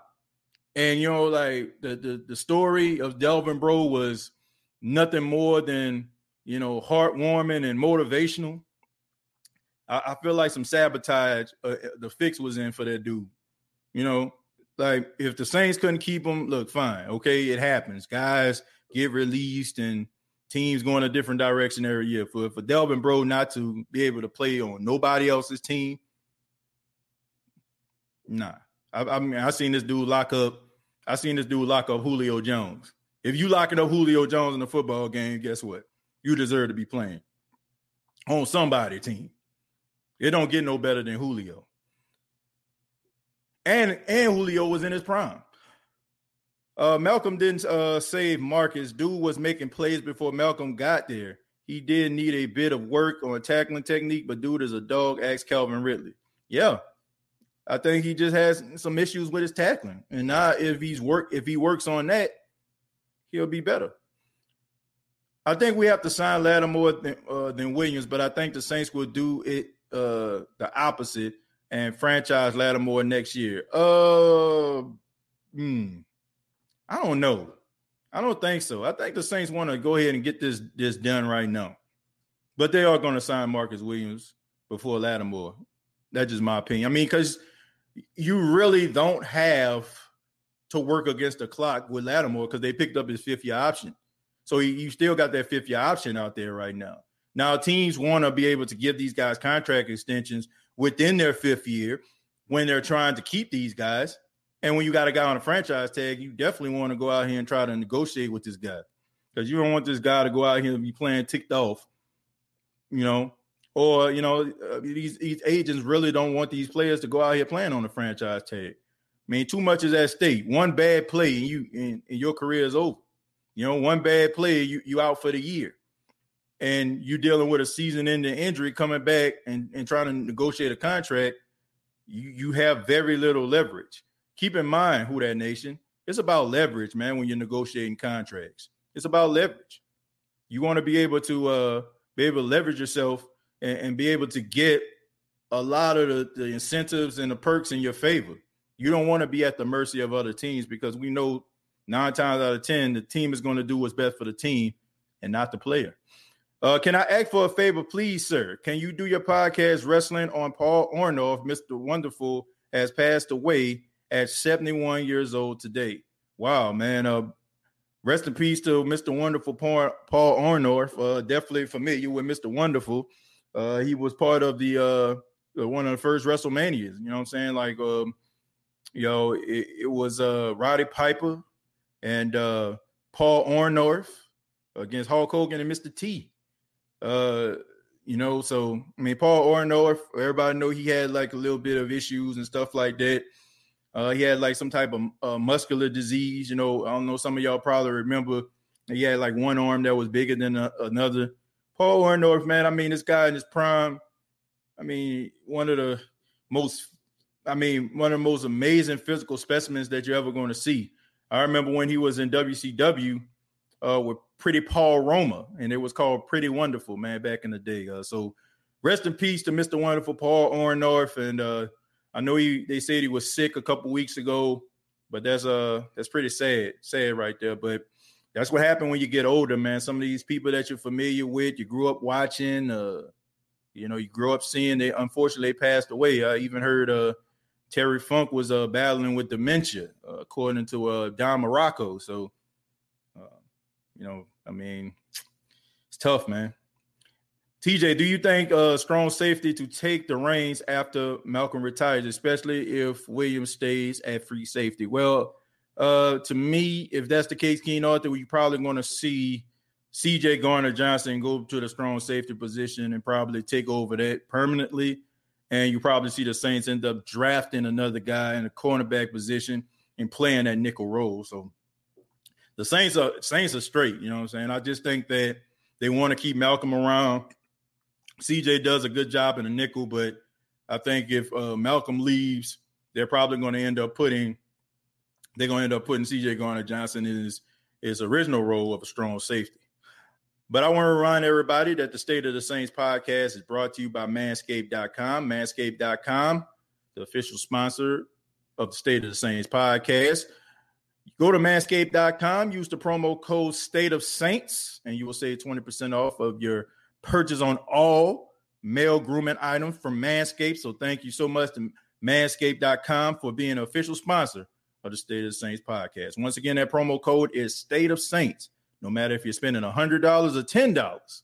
S1: And you know, like the the, the story of Delvin Breaux was nothing more than you know heartwarming and motivational. I, I feel like some sabotage uh, the fix was in for that dude. You know, like if the Saints couldn't keep him, look, fine, okay, it happens. Guys get released and teams going a different direction every year. For for Delvin Breaux not to be able to play on nobody else's team, nah. I, I mean, I seen this dude lock up. I seen this dude lock up Julio Jones. If you locking up Julio Jones in a football game, guess what? You deserve to be playing on somebody team. It don't get no better than Julio. And and Julio was in his prime. Uh, Malcolm didn't uh, save Marcus. Dude was making plays before Malcolm got there. He did need a bit of work on tackling technique, but dude is a dog. Ask Calvin Ridley. Yeah, I think he just has some issues with his tackling, and now if he's work if he works on that, he'll be better. I think we have to sign Lattimore than, uh, than Williams, but I think the Saints will do it uh, the opposite and franchise Lattimore next year. Uh, hmm. I don't know. I don't think so. I think the Saints want to go ahead and get this this done right now. But they are going to sign Marcus Williams before Lattimore. That's just my opinion. I mean, because you really don't have to work against the clock with Lattimore because they picked up his fifth year option. So you still got that fifth year option out there right now. Now teams want to be able to give these guys contract extensions within their fifth year when they're trying to keep these guys. And when you got a guy on a franchise tag, you definitely want to go out here and try to negotiate with this guy because you don't want this guy to go out here and be playing ticked off, you know, or you know uh, these these agents really don't want these players to go out here playing on the franchise tag. I mean, too much is at stake. One bad play and you and, and your career is over. You know, one bad play, you you out for the year, and you're dealing with a season-ending injury coming back and and trying to negotiate a contract. You you have very little leverage keep in mind who that nation. It's about leverage, man. When you're negotiating contracts, it's about leverage. You want to be able to uh, be able to leverage yourself and, and be able to get a lot of the, the incentives and the perks in your favor. You don't want to be at the mercy of other teams because we know nine times out of ten the team is going to do what's best for the team and not the player. Uh, can I ask for a favor, please, sir? Can you do your podcast wrestling on Paul Orndorff? Mr. Wonderful has passed away at 71 years old today. Wow, man. Uh, rest in peace to Mr. Wonderful Paul, Orndorff. Uh, definitely familiar with Mr. Wonderful. Uh, he was part of the uh, one of the first WrestleManias. You know what I'm saying? Like, um, you know, it, it was uh, Roddy Piper and uh, Paul Orndorff against Hulk Hogan and Mr. T. Uh, you know, so I mean, Paul Orndorff, everybody know he had like a little bit of issues and stuff like that. Uh, he had like some type of uh, muscular disease. You know, I don't know. Some of y'all probably remember he had like one arm that was bigger than a, another. Paul Orndorff, man. I mean, this guy in his prime. I mean, one of the most. I mean, one of the most amazing physical specimens that you're ever going to see. I remember when he was in WCW uh, with Pretty Paul Roma, and it was called Pretty Wonderful, man, back in the day. Uh, so rest in peace to Mr. Wonderful Paul Orndorff. And uh, I know he they said he was sick a couple weeks ago, but that's uh that's pretty sad, sad right there. But that's what happened when you get older, man. Some of these people that you're familiar with, you grew up watching, uh, you know, you grew up seeing, they unfortunately passed away. I even heard uh Terry Funk was uh battling with dementia, uh, according to uh Don Muraco. So you know, I mean, it's tough, man. TJ, do you think uh, strong safety to take the reins after Malcolm retires, especially if Williams stays at free safety? Well, uh, to me, if that's the case, Keen Arthur, we're probably going to see CJ Gardner Johnson go to the strong safety position and probably take over that permanently. And you probably see the Saints end up drafting another guy in the cornerback position and playing that nickel role. So the Saints are Saints are straight. You know what I'm saying? I just think that they want to keep Malcolm around. CJ does a good job in the nickel, but I think if uh, Malcolm leaves, they're probably going to end up putting they're going to end up putting CJ Gardner Johnson in his, his original role of a strong safety. But I want to remind everybody that the State of the Saints podcast is brought to you by Manscaped.com. Manscaped.com, the official sponsor of the State of the Saints podcast. Go to manscaped.com, use the promo code State of Saints, and you will save 20% off of your purchase on all male grooming items from Manscaped. So thank you so much to manscaped.com for being an official sponsor of the State of Saints podcast. Once again, that promo code is State of Saints. No matter if you're spending $100 or $10,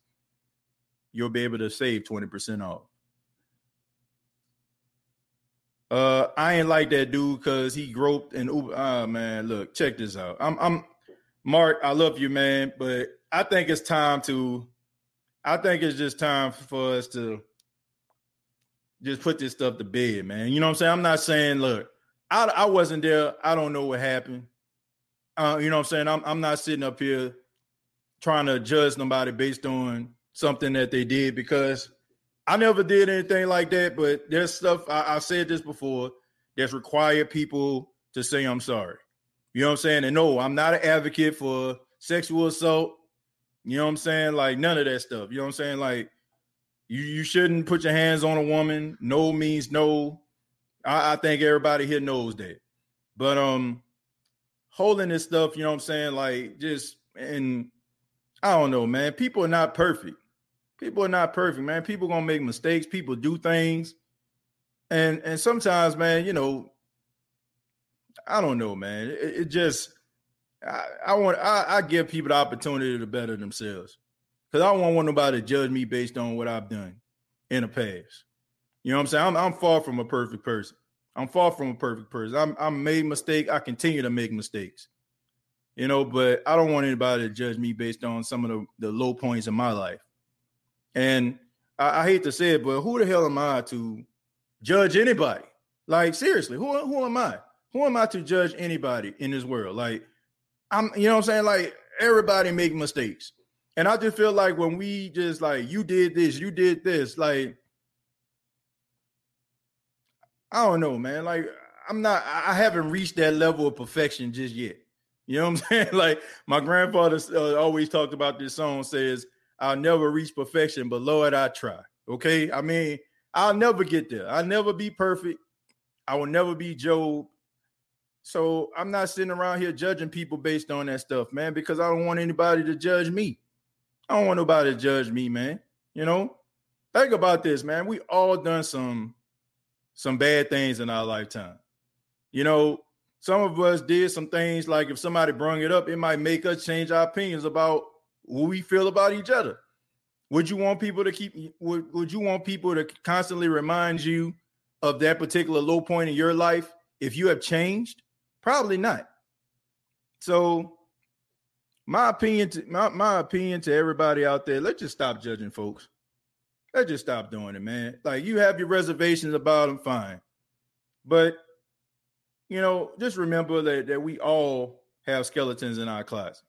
S1: you'll be able to save 20% off. Uh, I ain't like that dude because he groped and Uber. Oh man, look, check this out. I'm, I'm Mark. I love you, man, but I think it's time to. I think it's just time for us to just put this stuff to bed, man. You know what I'm saying? I'm not saying, look, I, I wasn't there. I don't know what happened. Uh, you know what I'm saying? I'm, I'm not sitting up here trying to judge somebody based on something that they did because I never did anything like that, but there's stuff I, I said this before that's required people to say I'm sorry. You know what I'm saying? And no, I'm not an advocate for sexual assault. You know what I'm saying? Like none of that stuff. You know what I'm saying? Like you you shouldn't put your hands on a woman. No means no. I, I think everybody here knows that. But um holding this stuff, you know what I'm saying? Like just and I don't know, man. People are not perfect people are not perfect, man. People gonna make mistakes. People do things, and and sometimes, man, you know, I don't know, man. It, it just I, I want I, I, give people the opportunity to better themselves because I don't want nobody to judge me based on what I've done in the past. You know what I'm saying? I'm, I'm far from a perfect person. I'm far from a perfect person. I'm I'm made mistake. I continue to make mistakes. You know, but I don't want anybody to judge me based on some of the, the low points in my life. And I, I, hate to say it, but who the hell am I to judge anybody? Like seriously, who who am I? Who am I to judge anybody in this world? Like I'm, you know what I'm saying? Like everybody make mistakes. And I just feel like when we just like you did this, you did this, like I don't know, man. Like I'm not I haven't reached that level of perfection just yet. You know what I'm saying? Like my grandfather uh, always talked about this song says I'll never reach perfection, but Lord, I try. Okay. I mean, I'll never get there. I'll never be perfect. I will never be Job. So I'm not sitting around here judging people based on that stuff, man, because I don't want anybody to judge me. I don't want nobody to judge me, man. You know, think about this, man. We all done some some bad things in our lifetime. You know, some of us did some things like if somebody brung it up, it might make us change our opinions about who we feel about each other. Would you want people to keep would, would you want people to constantly remind you of that particular low point in your life if you have changed? Probably not. So my opinion to my, my opinion to everybody out there, let's just stop judging folks. Let's just stop doing it, man. Like you have your reservations about them, fine. But you know, just remember that, that we all have skeletons in our closet.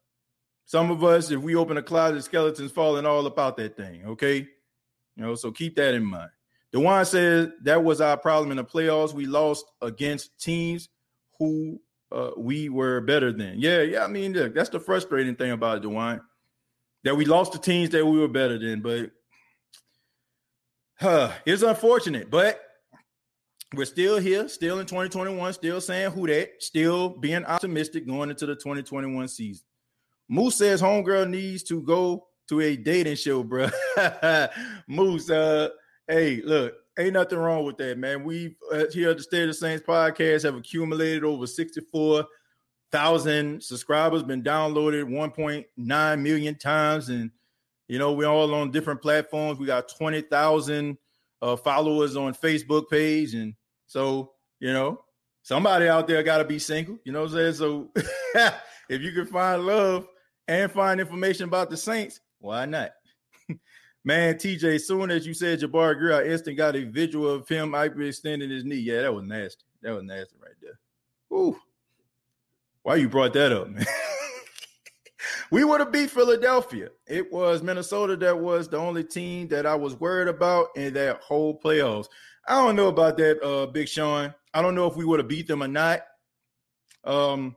S1: Some of us, if we open a closet, skeletons falling all about that thing. Okay. You know, so keep that in mind. Dewan says that was our problem in the playoffs. We lost against teams who uh, we were better than. Yeah, yeah. I mean, look, that's the frustrating thing about it, Dewan. That we lost the teams that we were better than, but huh, it's unfortunate. But we're still here, still in 2021, still saying who that, still being optimistic going into the 2021 season. Moose says homegirl needs to go to a dating show, bro. Moose, uh, hey, look, ain't nothing wrong with that, man. We uh, here at the State of the Saints podcast have accumulated over 64,000 subscribers, been downloaded 1.9 million times, and you know we're all on different platforms. We got 20,000 uh, followers on Facebook page, and so you know somebody out there got to be single. You know what I'm saying? So if you can find love and find information about the Saints, why not? Man, TJ, soon as you said Jabari Greer, I instantly got a visual of him extending his knee. Yeah, that was nasty. That was nasty right there. Ooh. Why you brought that up, man? we would have beat Philadelphia. It was Minnesota that was the only team that I was worried about in that whole playoffs. I don't know about that, uh, Big Sean. I don't know if we would have beat them or not. Um,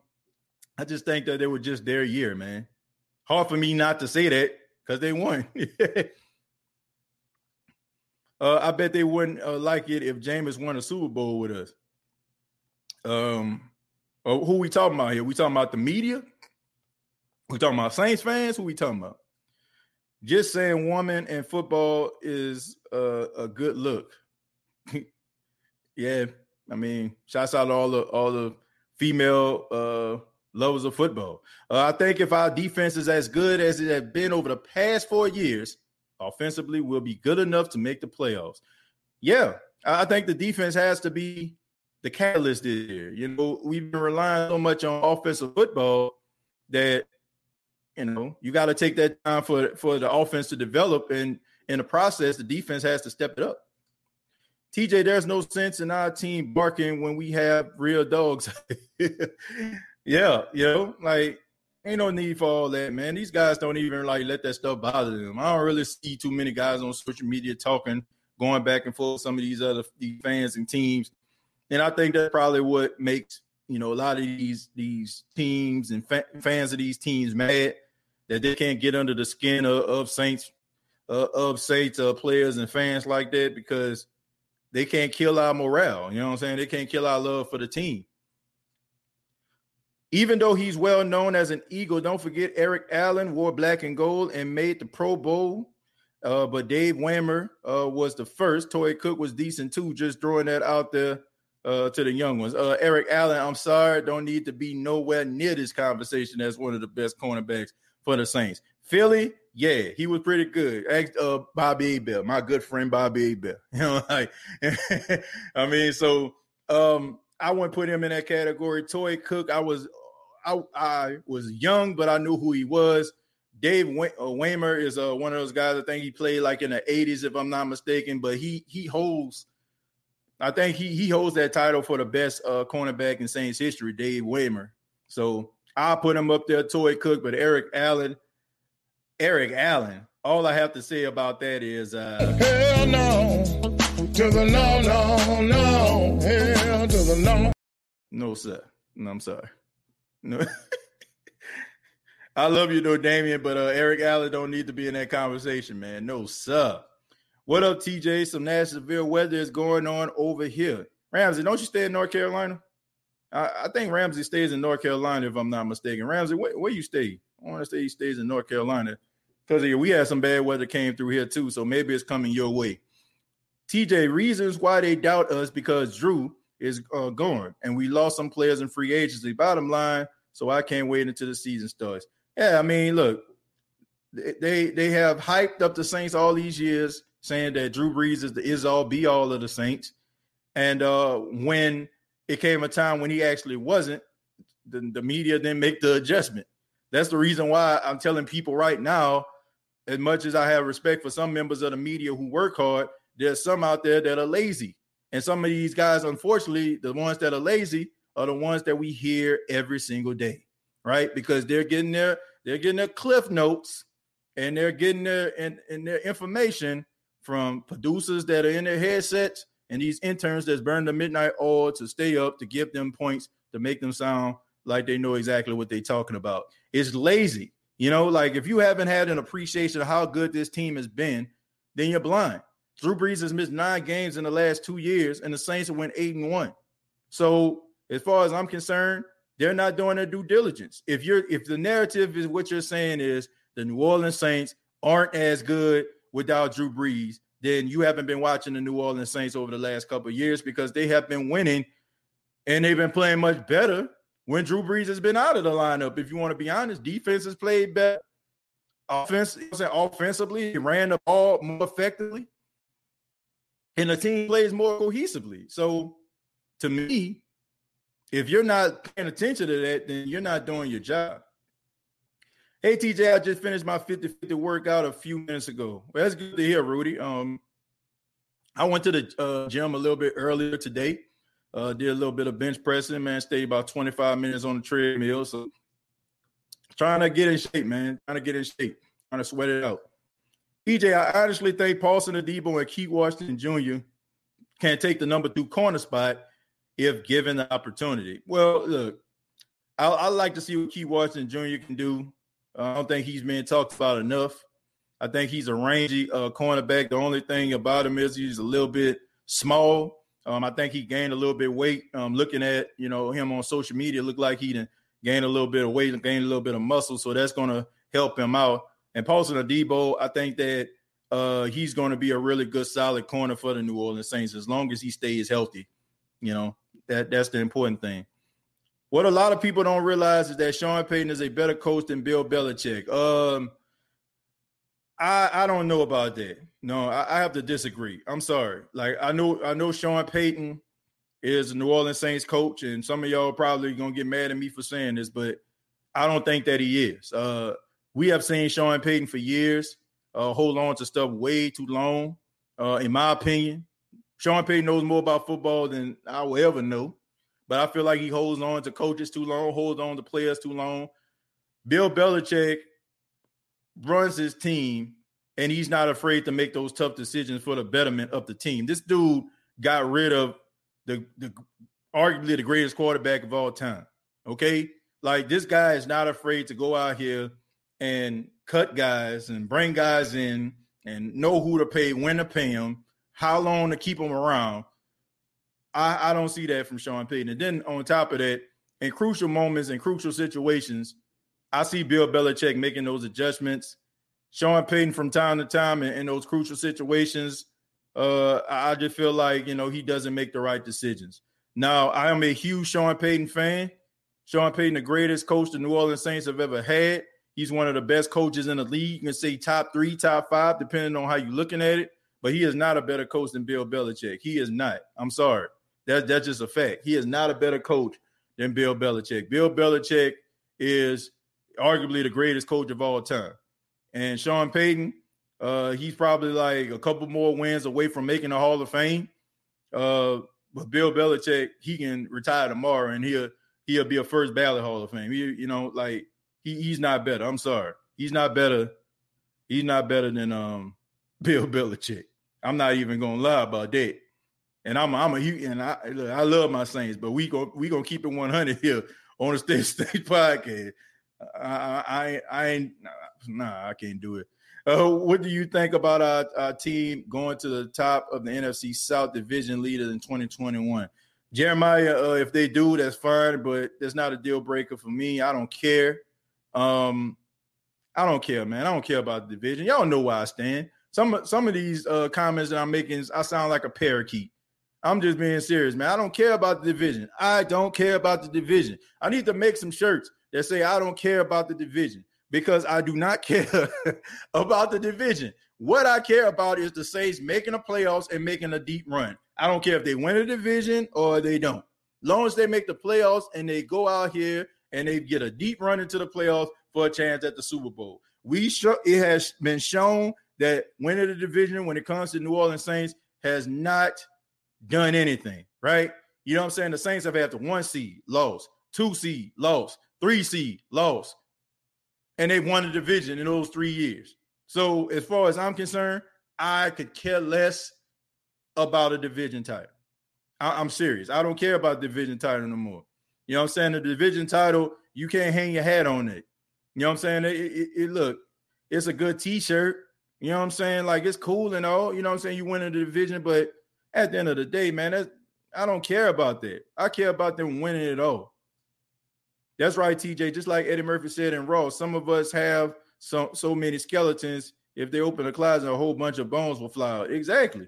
S1: I just think that they were just their year, man. Hard for me not to say that because they won. uh, I bet they wouldn't uh, like it if Jameis won a Super Bowl with us. Um, uh, who we talking about here? We talking about the media? We talking about Saints fans? Who we talking about? Just saying, woman and football is uh, a good look. yeah, I mean, shouts out to all the all the female uh lovers of football. Uh, I think if our defense is as good as it has been over the past four years, offensively, we'll be good enough to make the playoffs. Yeah, I think the defense has to be the catalyst this year. You know, we've been relying so much on offensive football that you know you got to take that time for for the offense to develop, and in the process, the defense has to step it up. TJ, there's no sense in our team barking when we have real dogs. Yeah, you know, like ain't no need for all that, man. These guys don't even like let that stuff bother them. I don't really see too many guys on social media talking, going back and forth. Some of these other these fans and teams, and I think that's probably what makes you know a lot of these these teams and fa- fans of these teams mad that they can't get under the skin of, of Saints uh, of Saints uh, players and fans like that because they can't kill our morale. You know what I'm saying? They can't kill our love for the team. Even though he's well known as an Eagle, don't forget Eric Allen wore black and gold and made the Pro Bowl. Uh, but Dave Waymer uh, was the first. Toi Cook was decent too, just throwing that out there uh, to the young ones. Uh, Eric Allen, I'm sorry, don't need to be nowhere near this conversation as one of the best cornerbacks for the Saints. Philly, yeah, he was pretty good. Asked uh, Bobby Hebert, my good friend Bobby Hebert. You know, like I mean, so um, I wouldn't put him in that category. Toi Cook, I was I, I was young, but I knew who he was. Dave Waymer uh, is uh, one of those guys. I think he played like in the '80s, if I'm not mistaken. But he he holds, I think he he holds that title for the best uh, cornerback in Saints history, Dave Waymer. So I'll put him up there, Toi Cook. But Eric Allen, Eric Allen. All I have to say about that is, uh, hell no, to the no, no, no, hell to the no. No, sir. No, I'm sorry. I love you though, Damien, but uh, Eric Allen don't need to be in that conversation, man. No, sir. What up, TJ? Some Nashville weather is going on over here. Ramsey, don't you stay in North Carolina? I, I think Ramsey stays in North Carolina, if I'm not mistaken. Ramsey, where, where you stay? I want to say he stays in North Carolina because we had some bad weather came through here too. So maybe it's coming your way. TJ, reasons why they doubt us because Drew is uh, gone and we lost some players in free agency. Bottom line, so I can't wait until the season starts. Yeah, I mean, look, they they have hyped up the Saints all these years, saying that Drew Brees is the is all be all of the Saints. And uh, when it came a time when he actually wasn't, the, the media didn't make the adjustment. That's the reason why I'm telling people right now, as much as I have respect for some members of the media who work hard, there's some out there that are lazy. And some of these guys, unfortunately, the ones that are lazy are the ones that we hear every single day, right? Because they're getting their they're getting their cliff notes and they're getting their and, and their information from producers that are in their headsets and these interns that's burning the midnight oil to stay up to give them points to make them sound like they know exactly what they're talking about. It's lazy. You know, like if you haven't had an appreciation of how good this team has been, then you're blind. Drew Brees has missed nine games in the last two years, and the Saints have went eight and one. So, as far as I'm concerned, they're not doing their due diligence. If you're if the narrative is what you're saying is the New Orleans Saints aren't as good without Drew Brees, then you haven't been watching the New Orleans Saints over the last couple years because they have been winning and they've been playing much better when Drew Brees has been out of the lineup. If you want to be honest, defense has played better. Offense, offensively, he ran the ball more effectively, and the team plays more cohesively. So, to me, if you're not paying attention to that, then you're not doing your job. Hey TJ, I just finished my 50-50 workout a few minutes ago. Well, that's good to hear, Rudy. Um, I went to the uh, gym a little bit earlier today. Uh, did a little bit of bench pressing, man. Stayed about 25 minutes on the treadmill. So trying to get in shape, man. Trying to get in shape. Trying to sweat it out. TJ, I honestly think Paulson Adebo and Keith Washington Jr. can't take the number two corner spot if given the opportunity. Well, look, I, I like to see what Keith Washington Jr. can do. I don't think he's being talked about enough. I think he's a rangy uh, cornerback. The only thing about him is he's a little bit small. Um, I think he gained a little bit weight. Um, looking at you know him on social media, looked like he didn't gain a little bit of weight and gained a little bit of muscle, so that's going to help him out. And Paulson Adebo, I think that uh, he's going to be a really good, solid corner for the New Orleans Saints as long as he stays healthy. You know that that's the important thing. What a lot of people don't realize is that Sean Payton is a better coach than Bill Belichick. Um, I I don't know about that. No, I, I have to disagree. I'm sorry. Like I know I know Sean Payton is a New Orleans Saints coach, and some of y'all probably gonna get mad at me for saying this, but I don't think that he is. Uh, we have seen Sean Payton for years uh, hold on to stuff way too long. Uh, in my opinion, Sean Payton knows more about football than I will ever know but I feel like he holds on to coaches too long, holds on to players too long. Bill Belichick runs his team, and he's not afraid to make those tough decisions for the betterment of the team. This dude got rid of the, the arguably the greatest quarterback of all time. Okay, like this guy is not afraid to go out here and cut guys and bring guys in and know who to pay, when to pay them, how long to keep them around I, I don't see that from Sean Payton. And then on top of that, in crucial moments and crucial situations, I see Bill Belichick making those adjustments. Sean Payton from time to time in, in those crucial situations, uh, I just feel like you know he doesn't make the right decisions. Now, I am a huge Sean Payton fan. Sean Payton, the greatest coach the New Orleans Saints have ever had. He's one of the best coaches in the league. You can say top three, top five, depending on how you're looking at it. But he is not a better coach than Bill Belichick. He is not. I'm sorry. That, that's just a fact. He is not a better coach than Bill Belichick. Bill Belichick is arguably the greatest coach of all time. And Sean Payton, uh, he's probably like a couple more wins away from making the Hall of Fame. Uh, but Bill Belichick, he can retire tomorrow and he'll he'll be a first ballot Hall of Fame. He, you know, like he, he's not better. I'm sorry. He's not better. He's not better than um Bill Belichick. I'm not even gonna lie about that and I'm I'm a you and I I love my Saints, but we go we gonna keep it 100 here on the State State podcast. I I I ain't nah, I can't do it. Uh, what do you think about our, our team going to the top of the NFC South Division leader in 2021? Jeremiah, uh, if they do, that's fine, but that's not a deal breaker for me. I don't care. Um, I don't care, man. I don't care about the division. Y'all know where I stand. Some some of these uh, comments that I'm making, I sound like a parakeet. I'm just being serious, man. I don't care about the division. I don't care about the division. I need to make some shirts that say I don't care about the division because I do not care about the division. What I care about is the Saints making the playoffs and making a deep run. I don't care if they win a division or they don't. Long as they make the playoffs and they go out here and they get a deep run into the playoffs for a chance at the Super Bowl. We show it has been shown that winning the division when it comes to New Orleans Saints has not done anything, right? You know what I'm saying? The Saints have had the one seed, lost, two seed, lost, three seed, lost, and they've won the division in those three years. So, as far as I'm concerned, I could care less about a division title. I, am serious. I don't care about division title no more. You know what I'm saying? The division title, you can't hang your hat on it. You know what I'm saying? It, it, it look, it's a good t-shirt. You know what I'm saying? Like it's cool and all. You know what I'm saying? You win in the division, but at the end of the day, man, that's I don't care about that. I care about them winning it all. That's right, TJ. Just like Eddie Murphy said in Raw, some of us have so so many skeletons. If they open a closet, a whole bunch of bones will fly out. Exactly.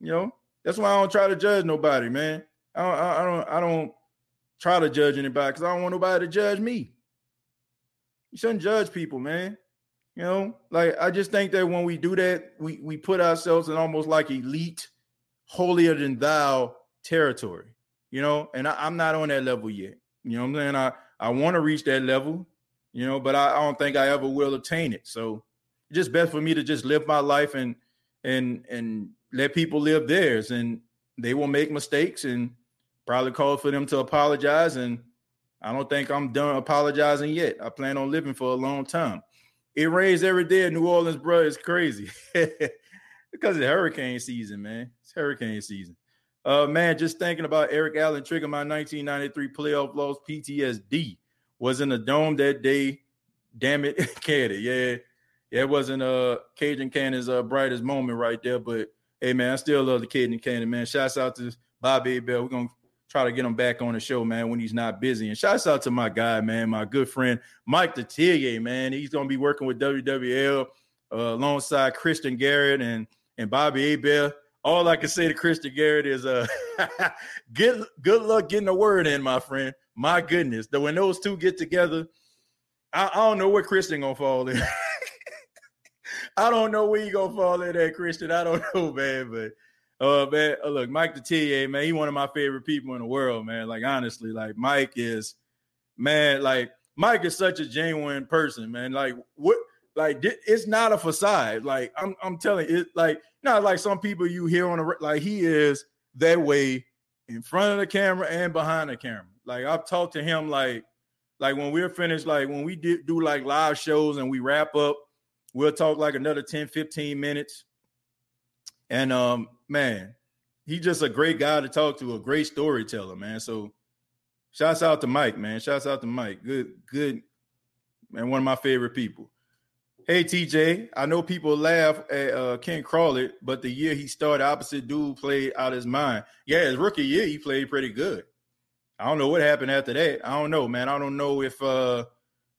S1: You know, that's why I don't try to judge nobody, man. I don't, I don't, I don't try to judge anybody because I don't want nobody to judge me. You shouldn't judge people, man. You know, like I just think that when we do that, we we put ourselves in almost like elite, holier than thou territory. You know, and I, am not on that level yet. You know what I'm saying? I I want to reach that level, you know, but I, I don't think I ever will attain it. So just best for me to just live my life and and and let people live theirs and they will make mistakes and probably call for them to apologize and I don't think I'm done apologizing yet. I plan on living for a long time. It rains every day in New Orleans, bro. It's crazy because it's hurricane season, man. It's hurricane season. Uh, man, just thinking about Eric Allen trigger my 1993 playoff loss PTSD was in the dome that day. Damn it, Candy. Yeah, yeah, it wasn't uh Cajun Cannon's uh brightest moment right there, but hey man, I still love the Cajun Cannon, man. Shouts out to Bobby Hebert. We're gonna try to get him back on the show, man, when he's not busy. And shouts out to my guy, man, my good friend Mike Detillier, man. He's gonna be working with WWL uh, alongside Christian Garrett and and Bobby Hebert. All I can say to Christian Garrett is uh good good luck getting a word in, my friend. My goodness. That when those two get together, I, I don't know where Christian gonna fall in. I don't know where you gonna fall in there, Christian. I don't know, man, but uh, man, uh, look, Mike Detillier, man, he one of my favorite people in the world, man. Like honestly, like Mike is, man, like Mike is such a genuine person, man. Like what, like it's not a facade. Like I'm, I'm telling it, like not like some people you hear on the like he is that way in front of the camera and behind the camera. Like I've talked to him, like, like when we're finished, like when we do, do like live shows and we wrap up, we'll talk like another 10, 15 minutes and um, man, he's just a great guy to talk to, a great storyteller, man. So shouts out to Mike, man. Shouts out to Mike. Good, good, man. One of my favorite people. Hey TJ, I know people laugh at uh, Ken Crawley, but the year he started, opposite dude played out his mind. Yeah, his rookie year, he played pretty good. I don't know what happened after that. I don't know, man. I don't know if uh,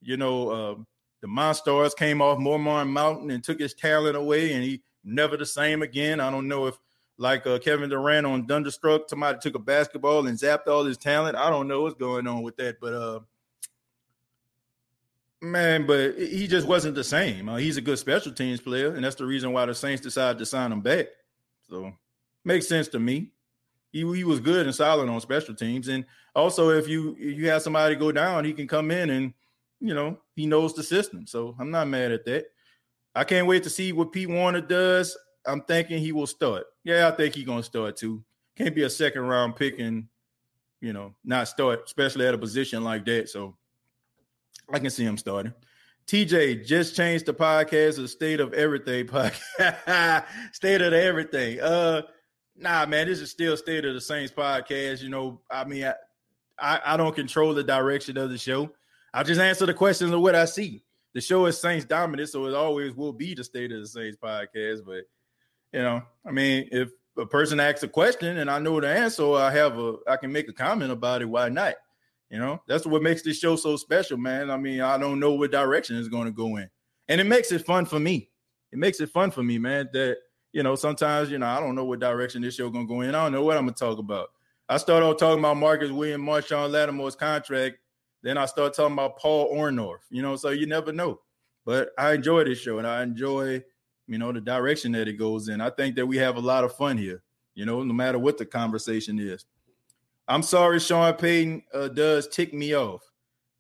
S1: you know, uh, the Monstars came off Moron Mountain and took his talent away, and he never the same again. I don't know if like uh, Kevin Durant on Thunderstruck, somebody took a basketball and zapped all his talent. I don't know what's going on with that, but uh, man, but he just wasn't the same. Uh, he's a good special teams player, and that's the reason why the Saints decided to sign him back. So makes sense to me. He, he was good and solid on special teams, and also if you if you have somebody go down, he can come in and you know he knows the system. So I'm not mad at that. I can't wait to see what Pete Werner does. I'm thinking he will start. Yeah, I think he's gonna start too. Can't be a second round pick and you know not start, especially at a position like that. So I can see him starting. TJ just changed the podcast to State of Everything podcast. State of Everything. Uh nah, man, this is still State of the Saints podcast. You know, I mean, I, I, I don't control the direction of the show. I just answer the questions of what I see. The show is Saints dominant, so it always will be the State of the Saints podcast. But you know, I mean, if a person asks a question and I know the answer, I have a I can make a comment about it. Why not? You know, that's what makes this show so special, man. I mean, I don't know what direction it's going to go in, and it makes it fun for me. It makes it fun for me, man. That you know, sometimes you know I don't know what direction this show going to go in. I don't know what I'm going to talk about. I start off talking about Marcus William, Marshon Lattimore's contract. Then I start talking about Paul Orndorff. You know, so you never know. But I enjoy this show, and I enjoy you know, the direction that it goes in. I think that we have a lot of fun here, you know, no matter what the conversation is. I'm sorry, Sean Payton uh, does tick me off.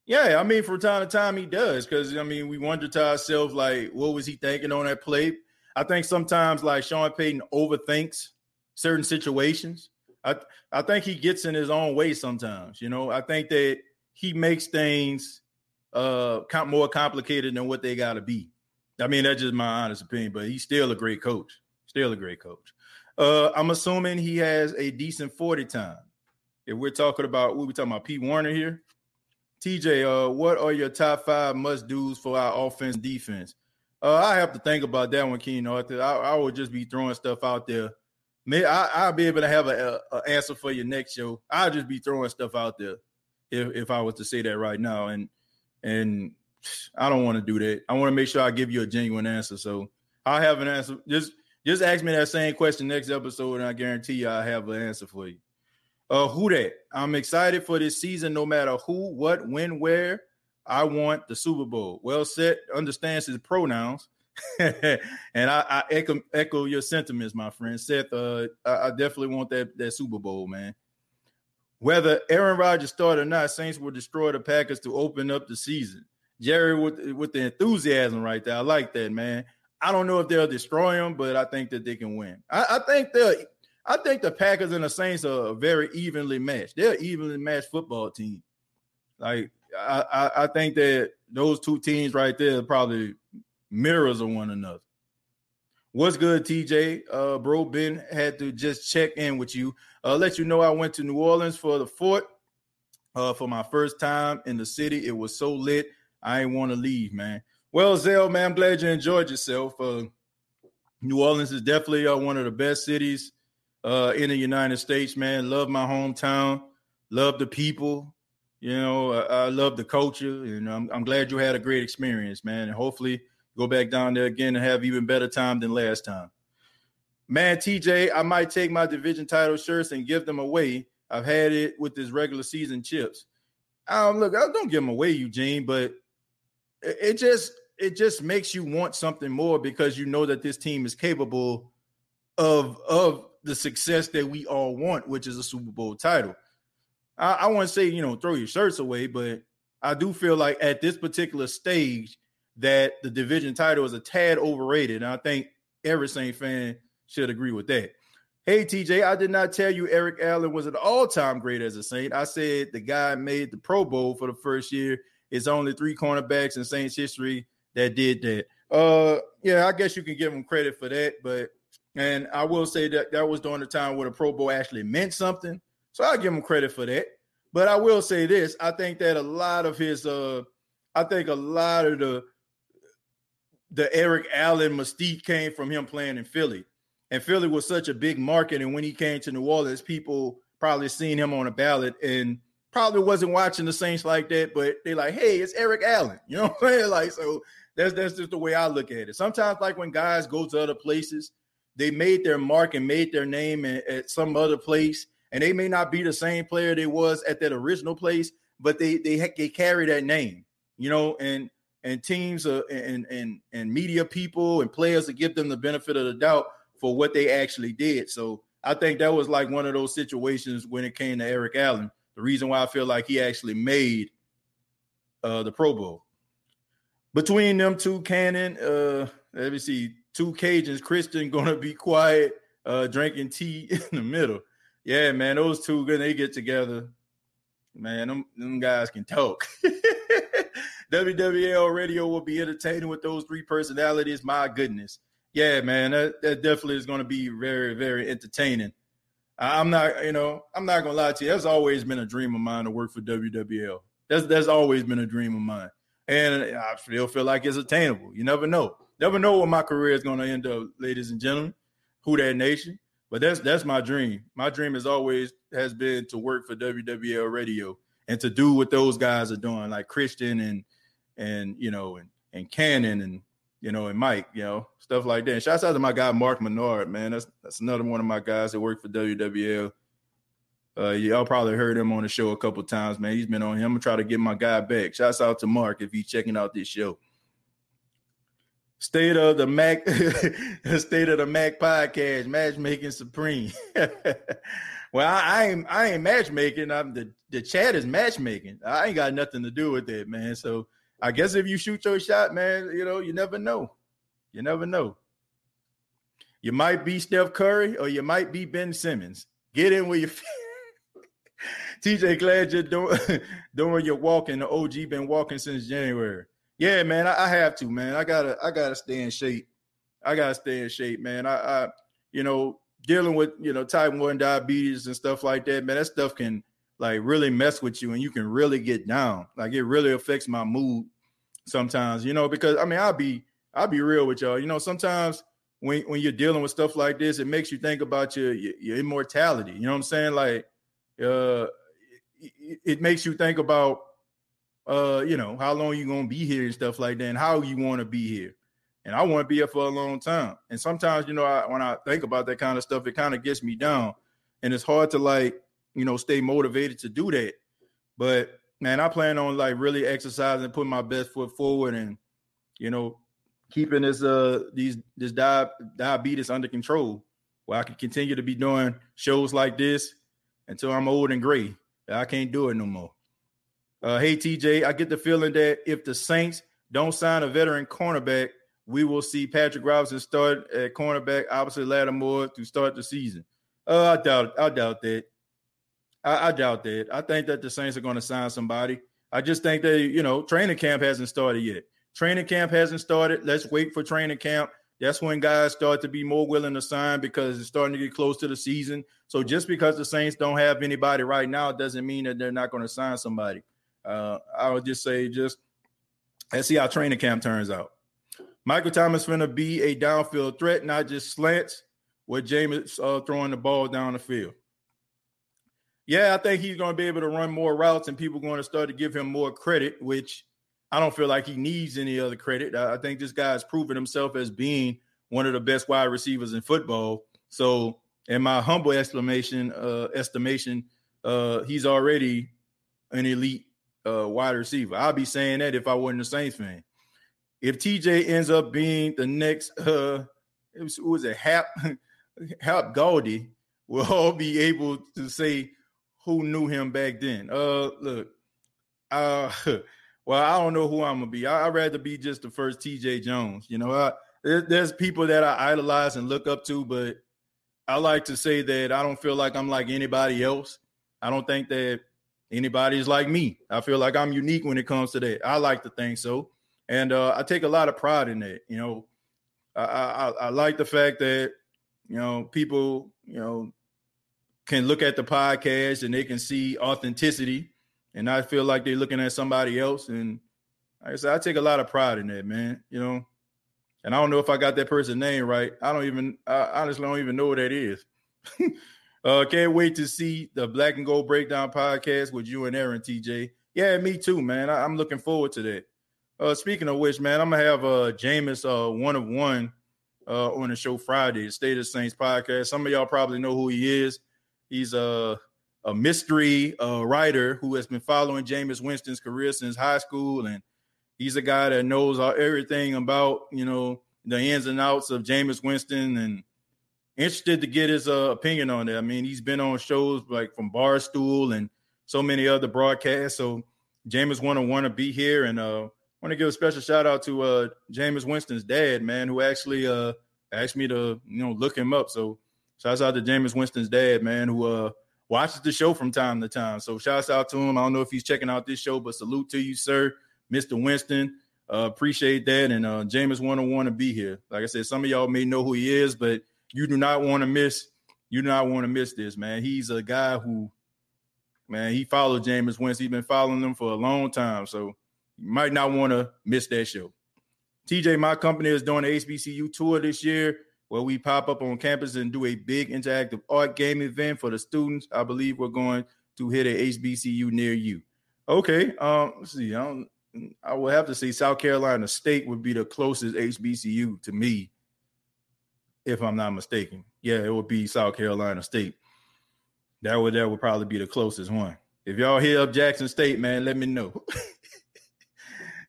S1: Yeah, I mean, from time to time he does, because I mean, we wonder to ourselves, like, what was he thinking on that play? I think sometimes, like Sean Payton overthinks certain situations. I I think he gets in his own way sometimes. You know, I think that he makes things uh more complicated than what they got to be. I mean, that's just my honest opinion, but he's still a great coach. Still a great coach. Uh, I'm assuming he has a decent 40 time. If we're talking about what we talking about, Pete Werner here. TJ, uh, what are your top five must do's for our offense defense? Uh, I have to think about that one, Keen Arthur. I, I would just be throwing stuff out there. May I, will be able to have an answer for your next show. I'll just be throwing stuff out there if, if I was to say that right now. And and I don't want to do that. I want to make sure I give you a genuine answer. So i have an answer. Just just ask me that same question next episode, and I guarantee you I have an answer for you. Uh, who that? I'm excited for this season, no matter who, what, when, where. I want the Super Bowl. Well, Seth understands his pronouns, and I, I, echo, echo your sentiments, my friend. Seth, uh, I, I definitely want that that Super Bowl, man. Whether Aaron Rodgers start or not, Saints will destroy the Packers to open up the season. Jerry with with the enthusiasm right there. I like that, man. I don't know if they'll destroy them, but I think that they can win. I, I think the I think the Packers and the Saints are very evenly matched. They're evenly matched football team. Like I, I, I think that those two teams right there are probably mirrors of one another. What's good, TJ? Uh, bro, Ben had to just check in with you. Uh, let you know I went to New Orleans for the fort uh, for my first time in the city. It was so lit. I ain't want to leave, man. Well, Zell, man, I'm glad you enjoyed yourself. Uh, New Orleans is definitely uh, one of the best cities uh, in the United States, man. Love my hometown, love the people. You know, I, I love the culture, and I'm, I'm, glad you had a great experience, man. And hopefully, go back down there again and have even better time than last time. Man, TJ, I might take my division title shirts and give them away. I've had it with this regular season chips. Um, look, I don't give them away, Eugene, but it just it just makes you want something more because you know that this team is capable of of the success that we all want, which is a Super Bowl title. I, I want to say, you know, throw your shirts away, but I do feel like at this particular stage that the division title is a tad overrated. And I think every Saint fan should agree with that. Hey TJ, I did not tell you Eric Allen was an all-time great as a Saint. I said the guy made the Pro Bowl for the first year it's only three cornerbacks in Saints history that did that. Uh, yeah, I guess you can give them credit for that, but and I will say that that was during the time where the Pro Bowl actually meant something. So I'll give him credit for that. But I will say this: I think that a lot of his, uh, I think a lot of the the Eric Allen mystique came from him playing in Philly, and Philly was such a big market. And when he came to New Orleans, people probably seen him on a ballot and probably wasn't watching the Saints like that, but they're like, hey, it's Eric Allen. You know what I'm saying? Like, so that's that's just the way I look at it. Sometimes, like when guys go to other places, they made their mark and made their name at, at some other place, and they may not be the same player they was at that original place, but they they they carry that name, you know, and and teams uh, and and and media people and players to give them the benefit of the doubt for what they actually did. So I think that was like one of those situations when it came to Eric Allen the reason why I feel like he actually made uh, the Pro Bowl. Between them two, Cannon, uh, let me see, two Cajuns, Christian gonna be quiet, uh, drinking tea in the middle. Yeah, man, those two when they get together, man, them, them guys can talk. WWL radio will be entertaining with those three personalities. My goodness. Yeah, man, that, that definitely is going to be very, very entertaining. I'm not, you know, I'm not gonna lie to you. That's always been a dream of mine to work for WWL. That's that's always been a dream of mine. and I still feel like it's attainable. You never know. Never know what my career is going to end up, ladies and gentlemen. Who that nation? But that's that's my dream. My dream has always has been to work for WWL Radio and to do what those guys are doing, like Christian and and you know and and Cannon and you know and Mike, you know stuff like that. And shouts out to my guy Mark Menard, man. That's that's another one of my guys that work for WWL. Uh, y'all probably heard him on the show a couple times, man. He's been on him. I'm gonna try to get my guy back. Shouts out to Mark if he's checking out this show. State of the Mac, State of the Mac podcast, matchmaking supreme. well, I, I, ain't I ain't matchmaking. I'm the the chat is matchmaking. I ain't got nothing to do with it, man. So I guess if you shoot your shot, man, you know you never know. You never know. You might be Steph Curry or you might be Ben Simmons. Get in where you TJ, glad you're doing doing your walking. The OG been walking since January. Yeah, man, I, I, have to, man. I gotta I gotta stay in shape. I gotta stay in shape, man. I, I you know, dealing with you know type one diabetes and stuff like that, man. That stuff can like really mess with you, and you can really get down. Like it really affects my mood sometimes, you know. Because I mean, I'll be I'll be real with y'all. You know, sometimes when when you're dealing with stuff like this, it makes you think about your your, your immortality. You know what I'm saying? Like uh, it, it makes you think about uh, you know, how long you gonna be here and stuff like that, and how you want to be here. And I want to be here for a long time. And sometimes, you know, I, when I think about that kind of stuff, it kind of gets me down, and it's hard to like, you know, stay motivated to do that. But man, I plan on like really exercising, putting my best foot forward, and you know, keeping this uh these this di- diabetes under control, where I can continue to be doing shows like this until I'm old and gray. I can't do it no more. Uh, hey TJ, I get the feeling that if the Saints don't sign a veteran cornerback, we will see Patrick Robinson start at cornerback opposite Lattimore to start the season. Uh, I doubt. I doubt that. I, I doubt that. I think that the Saints are going to sign somebody. I just think that you know training camp hasn't started yet. Training camp hasn't started. Let's wait for training camp. That's when guys start to be more willing to sign because it's starting to get close to the season. So just because the Saints don't have anybody right now doesn't mean that they're not going to sign somebody. Uh, I would just say just let's see how training camp turns out. Michael Thomas to be a downfield threat, not just slants. With James uh, throwing the ball down the field. Yeah, I think he's going to be able to run more routes, and people going to start to give him more credit, which I don't feel like he needs any other credit. I think this guy has proven himself as being one of the best wide receivers in football. So, in my humble estimation, uh, estimation, uh, he's already an elite uh, wide receiver. I'd be saying that if I wasn't a Saints fan. If TJ ends up being the next, uh, it was, was it Hap Hap Glaudi, we'll all be able to say who knew him back then. Uh, look, uh, well, I don't know who I'm gonna be. I, would rather be just the first TJ Jones. You know, I, there, there's people that I idolize and look up to, but I like to say that I don't feel like I'm like anybody else. I don't think that anybody's like me. I feel like I'm unique when it comes to that. I like to think so, and uh, I take a lot of pride in that. You know, I, I, I like the fact that you know people you know can look at the podcast and they can see authenticity, and I feel like they're looking at somebody else. And like I said, I take a lot of pride in that, man. You know, and I don't know if I got that person's name right. I don't even, I honestly don't even know what that is. Uh, can't wait to see the Black and Gold Breakdown podcast with you and Aaron TJ. Yeah, me too, man. I, am looking forward to that. Uh, speaking of which, man, I'm gonna have uh Jameis uh one of one uh on the show Friday, the State of Saints podcast. Some of y'all probably know who he is. He's a a mystery uh, writer who has been following Jameis Winston's career since high school, and he's a guy that knows everything about you know the ins and outs of Jameis Winston and interested to get his uh, opinion on it. I mean, he's been on shows like from Barstool and so many other broadcasts. So Jameis want to want to be here, and uh, want to give a special shout out to uh, Jameis Winston's dad, man, who actually uh, asked me to you know look him up. So shouts out to Jameis Winston's dad, man, who uh, watches the show from time to time. So shouts out to him. I don't know if he's checking out this show, but salute to you, sir, Mister Winston. Uh, appreciate that, and uh, Jameis want to want to be here. Like I said, some of y'all may know who he is, but you do not want to miss. You do not want to miss this, man. He's a guy who, man, he followed Jameis Winston. He's been following them for a long time. So You might not want to miss that show. TJ, my company is doing the HBCU tour this year where we pop up on campus and do a big interactive art game event for the students. I believe we're going to hit a HBCU near you. Okay. Um, let's see. I don't I would have to say South Carolina State would be the closest HBCU to me, if I'm not mistaken. Yeah, it would be South Carolina State. That would that would probably be the closest one. If y'all hear of Jackson State, man, let me know.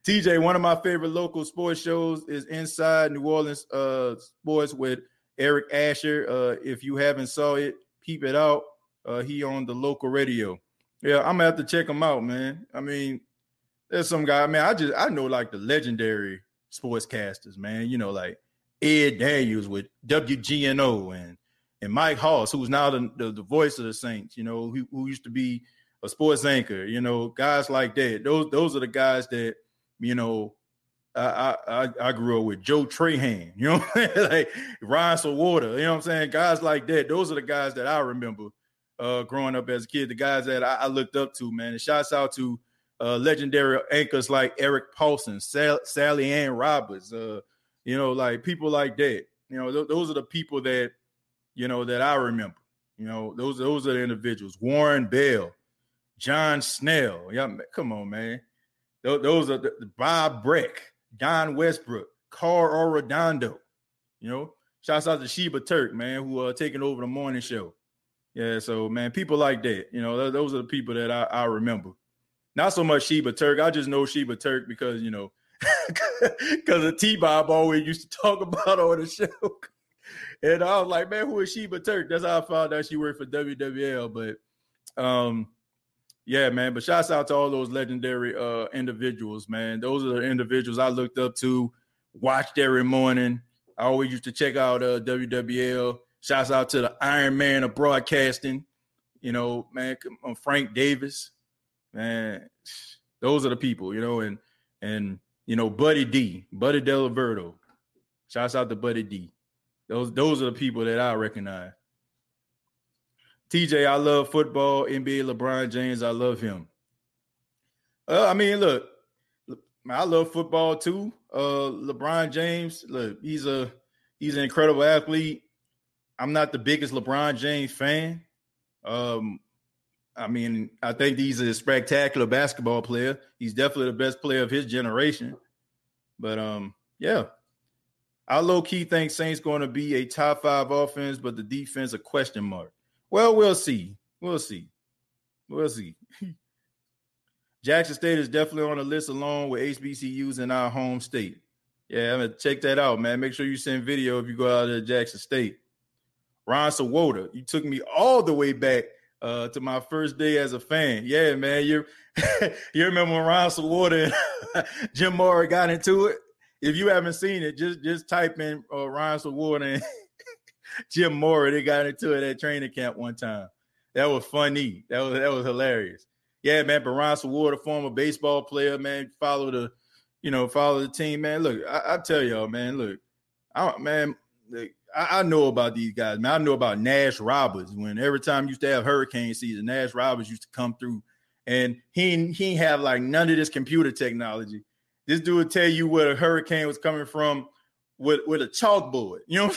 S1: TJ, one of my favorite local sports shows is Inside New Orleans uh, Sports with Eric Asher. Uh, if you haven't saw it, peep it out. Uh, he on the local radio. Yeah, I'm gonna have to check him out, man. I mean, there's some guy, man. I just I know like the legendary sportscasters, man. You know, like Ed Daniels with WGNO and and Mike Hoss, who's now the, the, the voice of the Saints. You know, who, who used to be a sports anchor. You know, guys like that. Those those are the guys that you know, I I I grew up with Joe Trahan, you know, like Ryan Swoboda, you know what I'm saying? Guys like that. Those are the guys that I remember uh, growing up as a kid. The guys that I, I looked up to, man. And shouts out to uh, legendary anchors like Eric Paulson, Sal- Sally Ann Roberts, uh, you know, like people like that. You know, th- those are the people that you know that I remember. You know, those those are the individuals. Warren Bell, John Snell. Yeah, come on, man. Those are the, the Bob Breck, Don Westbrook, Carl Arredondo. You know, shouts out to Sheba Turk, man, who are uh, taking over the morning show. Yeah, so man, people like that, you know, those are the people that I, I remember. Not so much Sheba Turk. I just know Sheba Turk because you know, because of T Bob always used to talk about on the show. and I was like, man, who is Sheba Turk? That's how I found out she worked for WWL. But um, yeah, man. But shouts out to all those legendary uh individuals, man. Those are the individuals I looked up to, watched every morning. I always used to check out uh WWL. Shouts out to the Iron Man of broadcasting. You know, man, Frank Davis, man. Those are the people, you know, and and you know, Buddy D, Buddy Diliberto. Shouts out to Buddy D. Those those are the people that I recognize. TJ, I love football. NBA LeBron James, I love him. Uh, I mean, look, I love football too. Uh, LeBron James, look, he's a he's an incredible athlete. I'm not the biggest LeBron James fan. Um, I mean, I think he's a spectacular basketball player. He's definitely the best player of his generation. But um, yeah. I low key think Saints going to be a top five offense, but the defense a question mark. Well, we'll see. We'll see. We'll see. Jackson State is definitely on the list along with HBCUs in our home state. Yeah, I'm gonna check that out, man. Make sure you send video if you go out to Jackson State. Ron Swoboda, you took me all the way back uh, to my first day as a fan. Yeah, man. You you remember when Ron Swoboda and Jim Mora got into it? If you haven't seen it, just just type in uh, Ron Swoboda and Jim Mora. They got into it at training camp one time. That was funny. That was that was hilarious. Yeah, man. But Ron Ward, a former baseball player, man, follow the, you know, follow the team, man. Look, I, I tell y'all, man. Look, I, man, I, I, know about these guys, man. I know about Nash Roberts. When every time used to have hurricane season, Nash Roberts used to come through, and he he have like none of this computer technology. This dude would tell you where a hurricane was coming from with with a chalkboard. You know.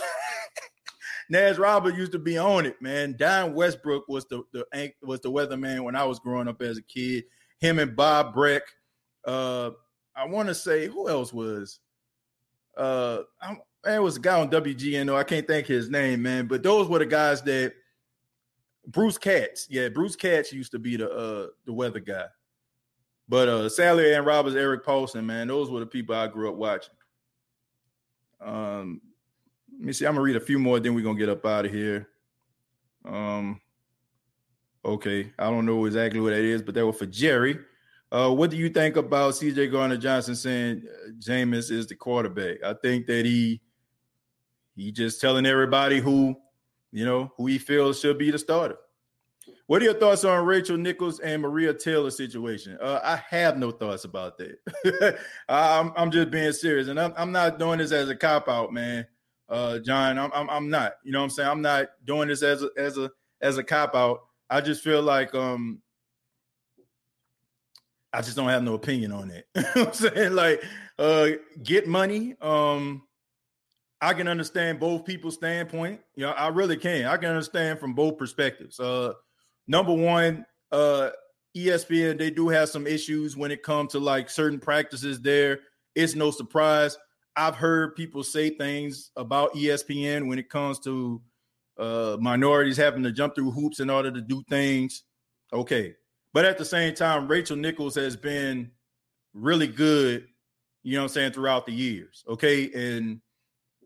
S1: Nash Robert used to be on it, man. Don Westbrook was the, the was the weatherman when I was growing up as a kid. Him and Bob Breck. Uh, I want to say who else was. Uh, I, it was a guy on WGNO. I can't think his name, man. But those were the guys that Bruce Katz. Yeah, Bruce Katz used to be the uh the weather guy. But uh Sally Ann Roberts, Eric Paulson, man, those were the people I grew up watching. Um, let me see. I'm gonna read a few more, then we're gonna get up out of here. Um, okay, I don't know exactly what that is, but that was for Jerry. Uh, what do you think about CJ Gardner Johnson saying uh, Jameis is the quarterback? I think that he he just telling everybody who you know who he feels should be the starter. What are your thoughts on Rachel Nichols and Maria Taylor situation? Uh, I have no thoughts about that. I'm, I'm just being serious, and I'm, I'm not doing this as a cop out, man uh, John. I'm, I'm, I'm not. You know what I'm saying? I'm not doing this as a as a as a cop out. I just feel like um I just don't have no opinion on it. you know I'm saying like uh get money. Um I can understand both people's standpoint. You know, I really can. I can understand from both perspectives. Uh number one, uh ESPN, they do have some issues when it comes to like certain practices there. It's no surprise. I've heard people say things about ESPN when it comes to uh, minorities having to jump through hoops in order to do things. Okay. But at the same time, Rachel Nichols has been really good, you know what I'm saying, throughout the years. Okay. And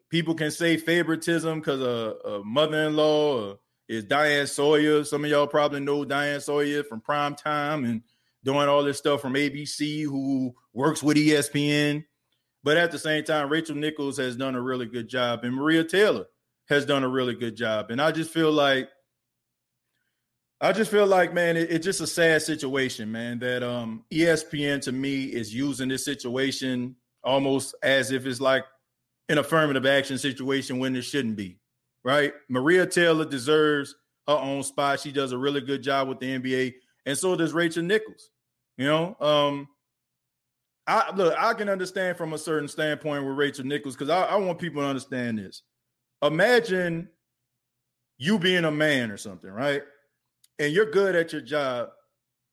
S1: people can say favoritism because a, a mother in law is Diane Sawyer. Some of y'all probably know Diane Sawyer from prime time and doing all this stuff from ABC, who works with ESPN. But at the same time, Rachel Nichols has done a really good job, and Maria Taylor has done a really good job. And I just feel like, I just feel like, man, it, it's just a sad situation, man. That um ESPN to me is using this situation almost as if it's like an affirmative action situation when it shouldn't be right? Maria Taylor deserves her own spot. She does a really good job with the NBA, and so does Rachel Nichols. You know, um, I look, I can understand from a certain standpoint with Rachel Nichols because I, I want people to understand this. Imagine you being a man or something, right? And you're good at your job.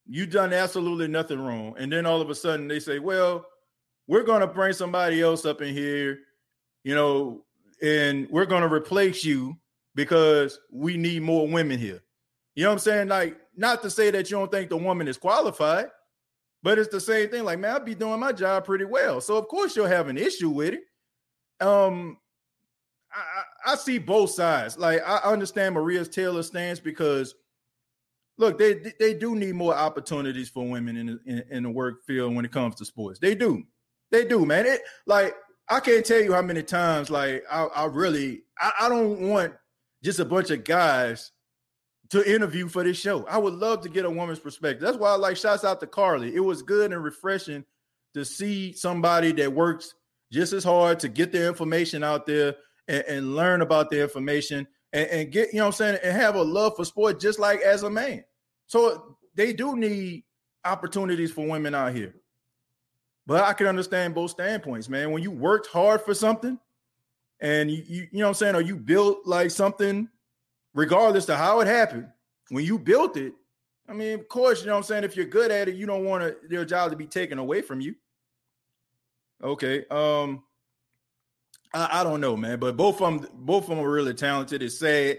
S1: You've done absolutely nothing wrong. And then all of a sudden they say, well, we're going to bring somebody else up in here. You know, and we're going to replace you because we need more women here. You know what I'm saying? Like, not to say that you don't think the woman is qualified, but it's the same thing. Like, man, I'll be doing my job pretty well. So of course you'll have an issue with it. Um, I, I see both sides. Like, I understand Maria's Taylor stance because look, they they do need more opportunities for women in the, in, in the work field when it comes to sports. They do. They do, man. It like I can't tell you how many times, like, I, I really, I, I, don't want just a bunch of guys to interview for this show. I would love to get a woman's perspective. That's why I like shouts out to Carly. It was good and refreshing to see somebody that works just as hard to get the information out there and, and learn about the information and, and, get, you know I'm saying, and have a love for sport just like as a man. So they do need opportunities for women out here. But I can understand both standpoints, man. When you worked hard for something and you, you, you know what I'm saying, or you built like something, regardless to how it happened, when you built it, I mean, of course, you know what I'm saying, if you're good at it, you don't want your job to be taken away from you. Okay. Um, I, I don't know, man, but both of them, both of them are really talented. It's sad.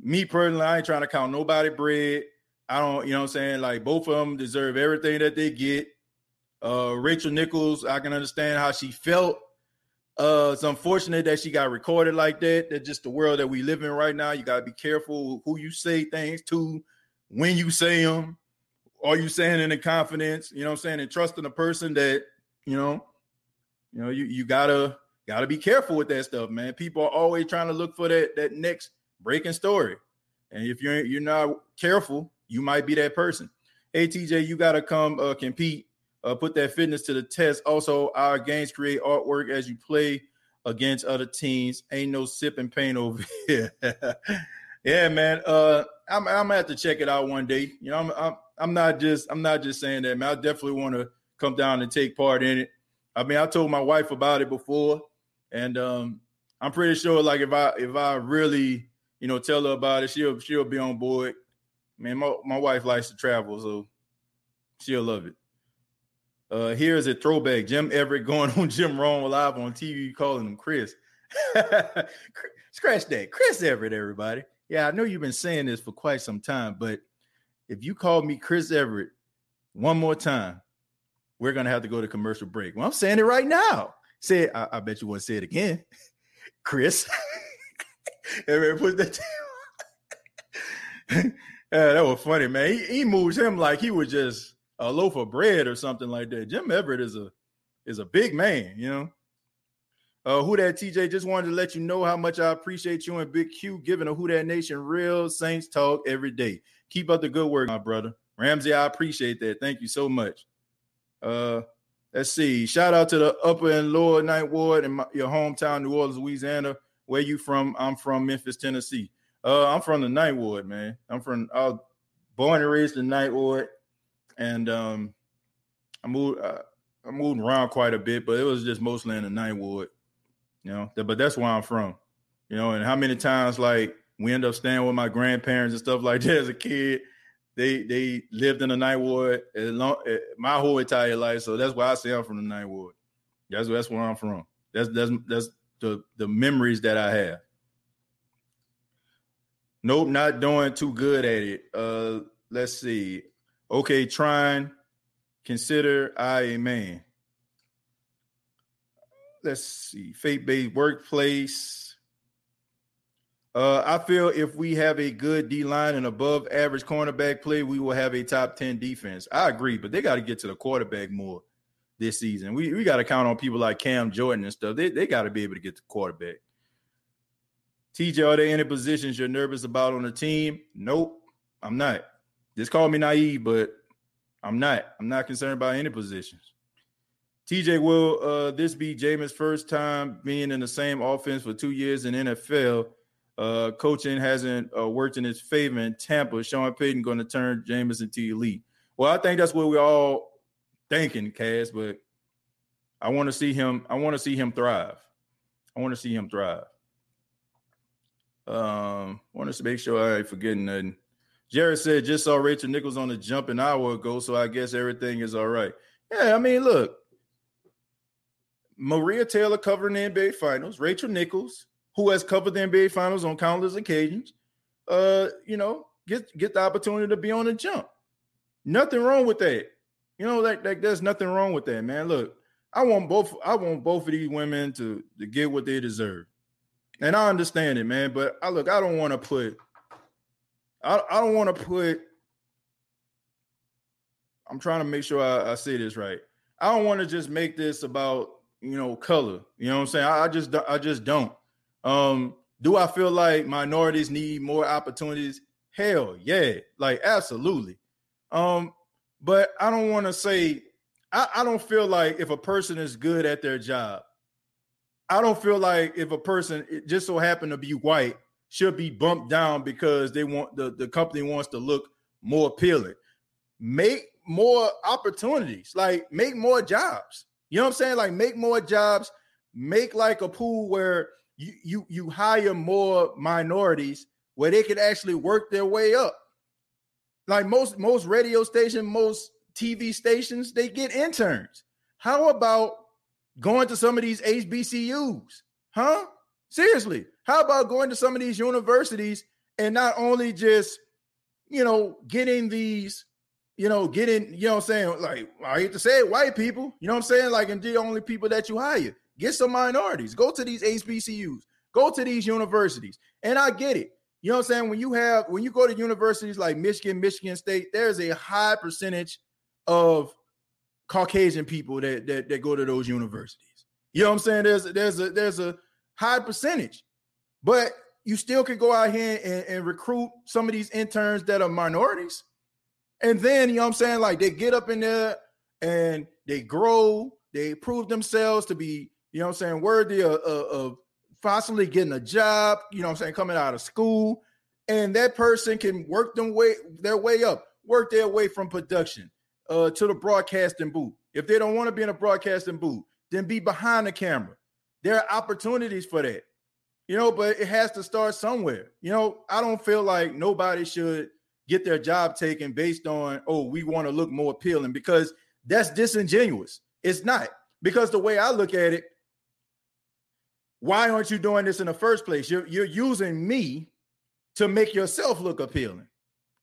S1: Me personally, I ain't trying to count nobody bread. I don't, you know what I'm saying? Like both of them deserve everything that they get. Uh, Rachel Nichols, I can understand how she felt. Uh, it's unfortunate that she got recorded like that. That's just the world that we live in right now. You got to be careful who you say things to, when you say them. Are you saying in the confidence? You know what I'm saying? And trusting a person that, you know, you know, you, you gotta gotta be careful with that stuff, man. People are always trying to look for that that next breaking story. And if you're you're not careful, you might be that person. Hey TJ, you gotta come uh, compete uh, put that fitness to the test. Also, our games create artwork as you play against other teams. Ain't no sipping paint over here. yeah, man. Uh, I'm, I'm gonna have to check it out one day. You know, I'm, I'm, I'm not just I'm not just saying that, man. I definitely want to come down and take part in it. I mean, I told my wife about it before, and um, I'm pretty sure, like, if I if I really, you know, tell her about it, she'll she'll be on board. Man, my, my wife likes to travel, so she'll love it. Uh, here's a throwback: Jim Everett going on Jim Rome live on TV, calling him Chris. Scratch that, Chris Everett. Everybody, yeah, I know you've been saying this for quite some time, but if you call me Chris Everett one more time, we're gonna have to go to commercial break. Well, I'm saying it right now. Say it. I, I bet you want to say it again, Chris. Everett put that. yeah, that was funny, man. He, he moves him like he was just a loaf of bread or something like that. Jim Everett is a is a big man, you know. Uh, who that TJ just wanted to let you know how much I appreciate you and Big Q giving a Who That Nation real Saints talk every day. Keep up the good work, my brother. Ramsey, I appreciate that. Thank you so much. Uh, let's see. Shout out to the upper and lower ninth ward in my, your hometown, New Orleans, Louisiana. Where you from? I'm from Memphis, Tennessee. Uh, I'm from the ninth ward, man. I'm from I was born and raised in ninth ward and um, I moved uh, I moved around quite a bit, but it was just mostly in the ward. You know, but that's where I'm from. You know, and how many times like we end up staying with my grandparents and stuff like that as a kid. They they lived in the ninth ward long, my whole entire life, so that's why I say I'm from the ward. That's that's where I'm from. That's that's that's the the memories that I have. Nope, not doing too good at it. Uh, let's see. Okay, trying. Consider I a man. Let's see. Faith-based workplace. Uh, I feel if we have a good D line and above average cornerback play, we will have a top 10 defense. I agree, but they got to get to the quarterback more this season. We we got to count on people like Cam Jordan and stuff. They they got to be able to get the quarterback. TJ, are there any positions you're nervous about on the team? Nope, I'm not. Just call me naive, but I'm not. I'm not concerned about any positions. TJ, will uh, this be Jameis' first time being in the same offense for two years in NFL? Uh, coaching hasn't uh, worked in his favor in Tampa. Sean Payton going to turn Jameis into elite. Well, I think that's what we all thinking, Cass, but I want to see him. I want to see him thrive. I want to see him thrive. Um, want to make sure I ain't forgetting nothing. Jared said just saw Rachel Nichols on the jump an hour ago, so I guess everything is all right. Yeah, I mean, look, Maria Taylor covering the NBA Finals, Rachel Nichols, who has covered the NBA Finals on countless occasions, uh, you know, get get the opportunity to be on the jump. Nothing wrong with that. You know, like, like there's nothing wrong with that, man. Look, I want both. I want both of these women to to get what they deserve, and I understand it, man. But I look, I don't want to put. I I don't want to put. I'm trying to make sure I, I say this right. I don't want to just make this about you know color. You know what I'm saying? I, I just I just don't. Um, do I feel like minorities need more opportunities? Hell yeah, like absolutely. Um, but I don't want to say I, I don't feel like if a person is good at their job, I don't feel like if a person just so happened to be white should be bumped down because they want the, the company wants to look more appealing. Make more opportunities, like make more jobs. You know what I'm saying? Like make more jobs, make like a pool where you you you hire more minorities where they could actually work their way up. Like most most radio station, most TV stations, they get interns. How about going to some of these HBCUs? Huh? Seriously. How about going to some of these universities and not only just, you know, getting these, you know, getting, you know I'm saying? Like, I hate to say it, white people, you know what I'm saying? Like, and the only people that you hire. Get some minorities. Go to these HBCUs. Go to these universities. And I get it. You know what I'm saying? When you have when you go to universities like Michigan, Michigan State, there's a high percentage of Caucasian people that that, that go to those universities. You know what I'm saying? There's there's a there's a high percentage, but you still can go out here and, and recruit some of these interns that are minorities. And then, you know what I'm saying? Like they get up in there and they grow, they prove themselves to be, you know what I'm saying, worthy of, of, of possibly getting a job, you know what I'm saying, coming out of school, and that person can work them way their way up, work their way from production uh, to the broadcasting booth. If they don't want to be in a broadcasting booth, then be behind the camera. There are opportunities for that. You know, but it has to start somewhere. You know, I don't feel like nobody should get their job taken based on, oh, we want to look more appealing because that's disingenuous. It's not. Because the way I look at it, why aren't you doing this in the first place? You're, you're using me to make yourself look appealing.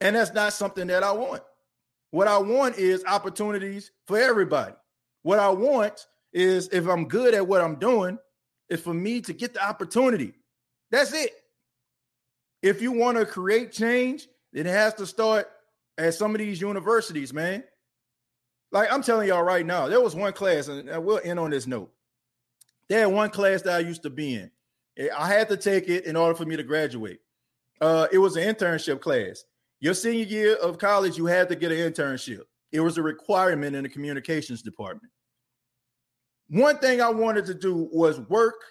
S1: And that's not something that I want. What I want is opportunities for everybody. What I want is if I'm good at what I'm doing, is for me to get the opportunity. That's it. If you want to create change, it has to start at some of these universities, man. Like I'm telling y'all right now, there was one class, and we'll end on this note. There had one class that I used to be in. I had to take it in order for me to graduate. Uh, it was an internship class. Your senior year of college, you had to get an internship. It was a requirement in the communications department. One thing I wanted to do was work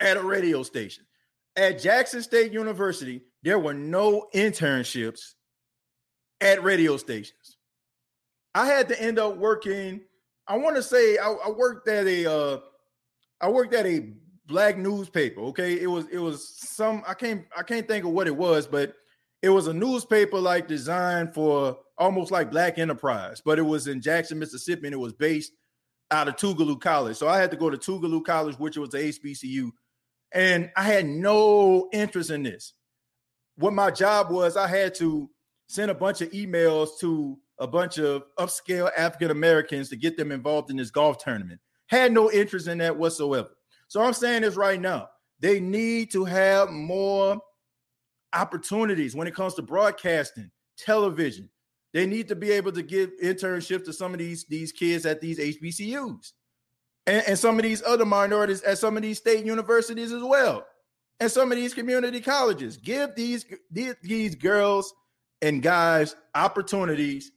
S1: at a radio station. At Jackson State University, there were no internships at radio stations. I had to end up working I want to say I, I, worked at a uh, I worked at a black newspaper. Okay, it was it was some I can't I can't think of what it was, but it was a newspaper like designed for almost like black enterprise, but it was in Jackson, Mississippi, and it was based out of Tougaloo College. So I had to go to Tougaloo College, which was a HBCU, and I had no interest in this. What my job was, I had to send a bunch of emails to a bunch of upscale African Americans to get them involved in this golf tournament. Had no interest in that whatsoever. So I'm saying this right now. They need to have more opportunities when it comes to broadcasting, television. They need to be able to give internships to some of these, these kids at these HBCUs and, and some of these other minorities at some of these state universities as well. And some of these community colleges. Give these, these, these girls and guys opportunities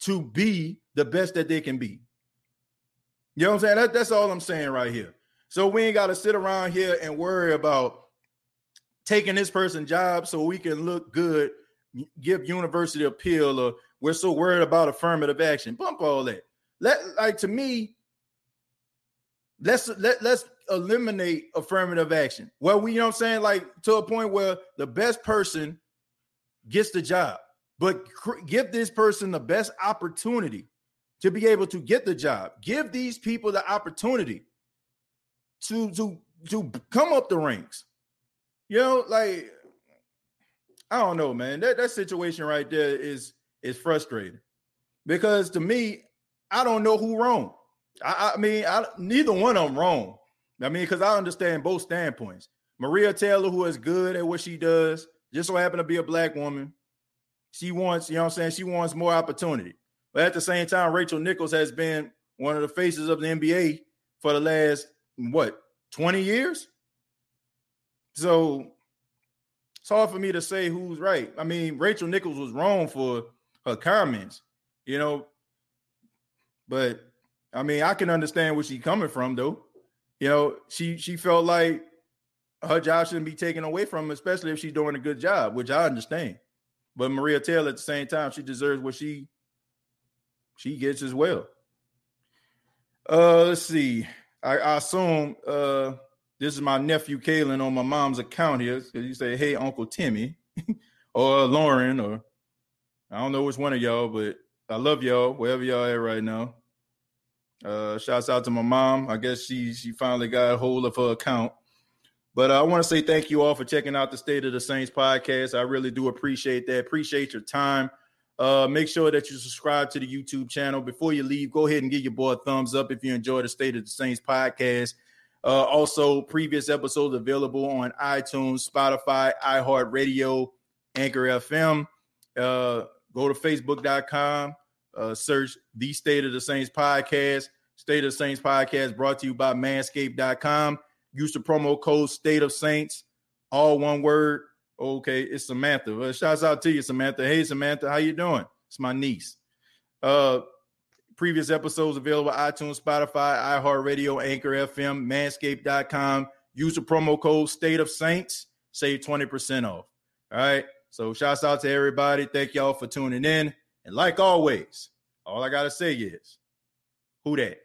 S1: to be the best that they can be. You know what I'm saying? That, that's all I'm saying right here. So we ain't got to sit around here and worry about taking this person's job so we can look good, give university appeal, or we're so worried about affirmative action. Bump all that. Let like to me, let's let let's eliminate affirmative action. Well, we you know what I'm saying, like to a point where the best person gets the job, but cr- give this person the best opportunity to be able to get the job. Give these people the opportunity to to to come up the ranks. You know, like I don't know, man. That that situation right there is is frustrating because to me, I don't know who wrong. I, I mean, I, neither one of them wrong. I mean, because I understand both standpoints. Maria Taylor, who is good at what she does, just so happen to be a black woman. She wants, you know what I'm saying? She wants more opportunity. But at the same time, Rachel Nichols has been one of the faces of the NBA for the last what 20 years. So it's hard for me to say who's right. I mean, Rachel Nichols was wrong for her comments, you know, but I mean, I can understand where she's coming from, though. You know, she she felt like her job shouldn't be taken away from her, especially if she's doing a good job, which I understand. But Maria Taylor, at the same time, she deserves what she she gets as well. Uh, let's see. I, I assume uh, this is my nephew Kalen on my mom's account here. You say, "Hey, Uncle Timmy," or Lauren, or I don't know which one of y'all, but I love y'all wherever y'all at right now. Uh, shouts out to my mom. I guess she she finally got a hold of her account. But uh, I want to say thank you all for checking out the State of the Saints podcast. I really do appreciate that. Appreciate your time. Uh, make sure that you subscribe to the YouTube channel. Before you leave, go ahead and give your boy a thumbs up if you enjoy the State of the Saints podcast. Uh, also, previous episodes available on iTunes, Spotify, iHeartRadio, Anchor FM. Uh, go to facebook.com, uh, search the State of the Saints podcast. State of Saints podcast brought to you by manscaped.com. Use the promo code State of Saints, all one word. Okay, it's Samantha. Well, shouts out to you, Samantha. Hey, Samantha, how you doing? It's my niece. Uh, previous episodes available iTunes, Spotify, iHeartRadio, Anchor FM, Manscaped.com. Use the promo code State of Saints. Save 20% off. All right. So shouts out to everybody. Thank y'all for tuning in. And like always, all I gotta say is, who that?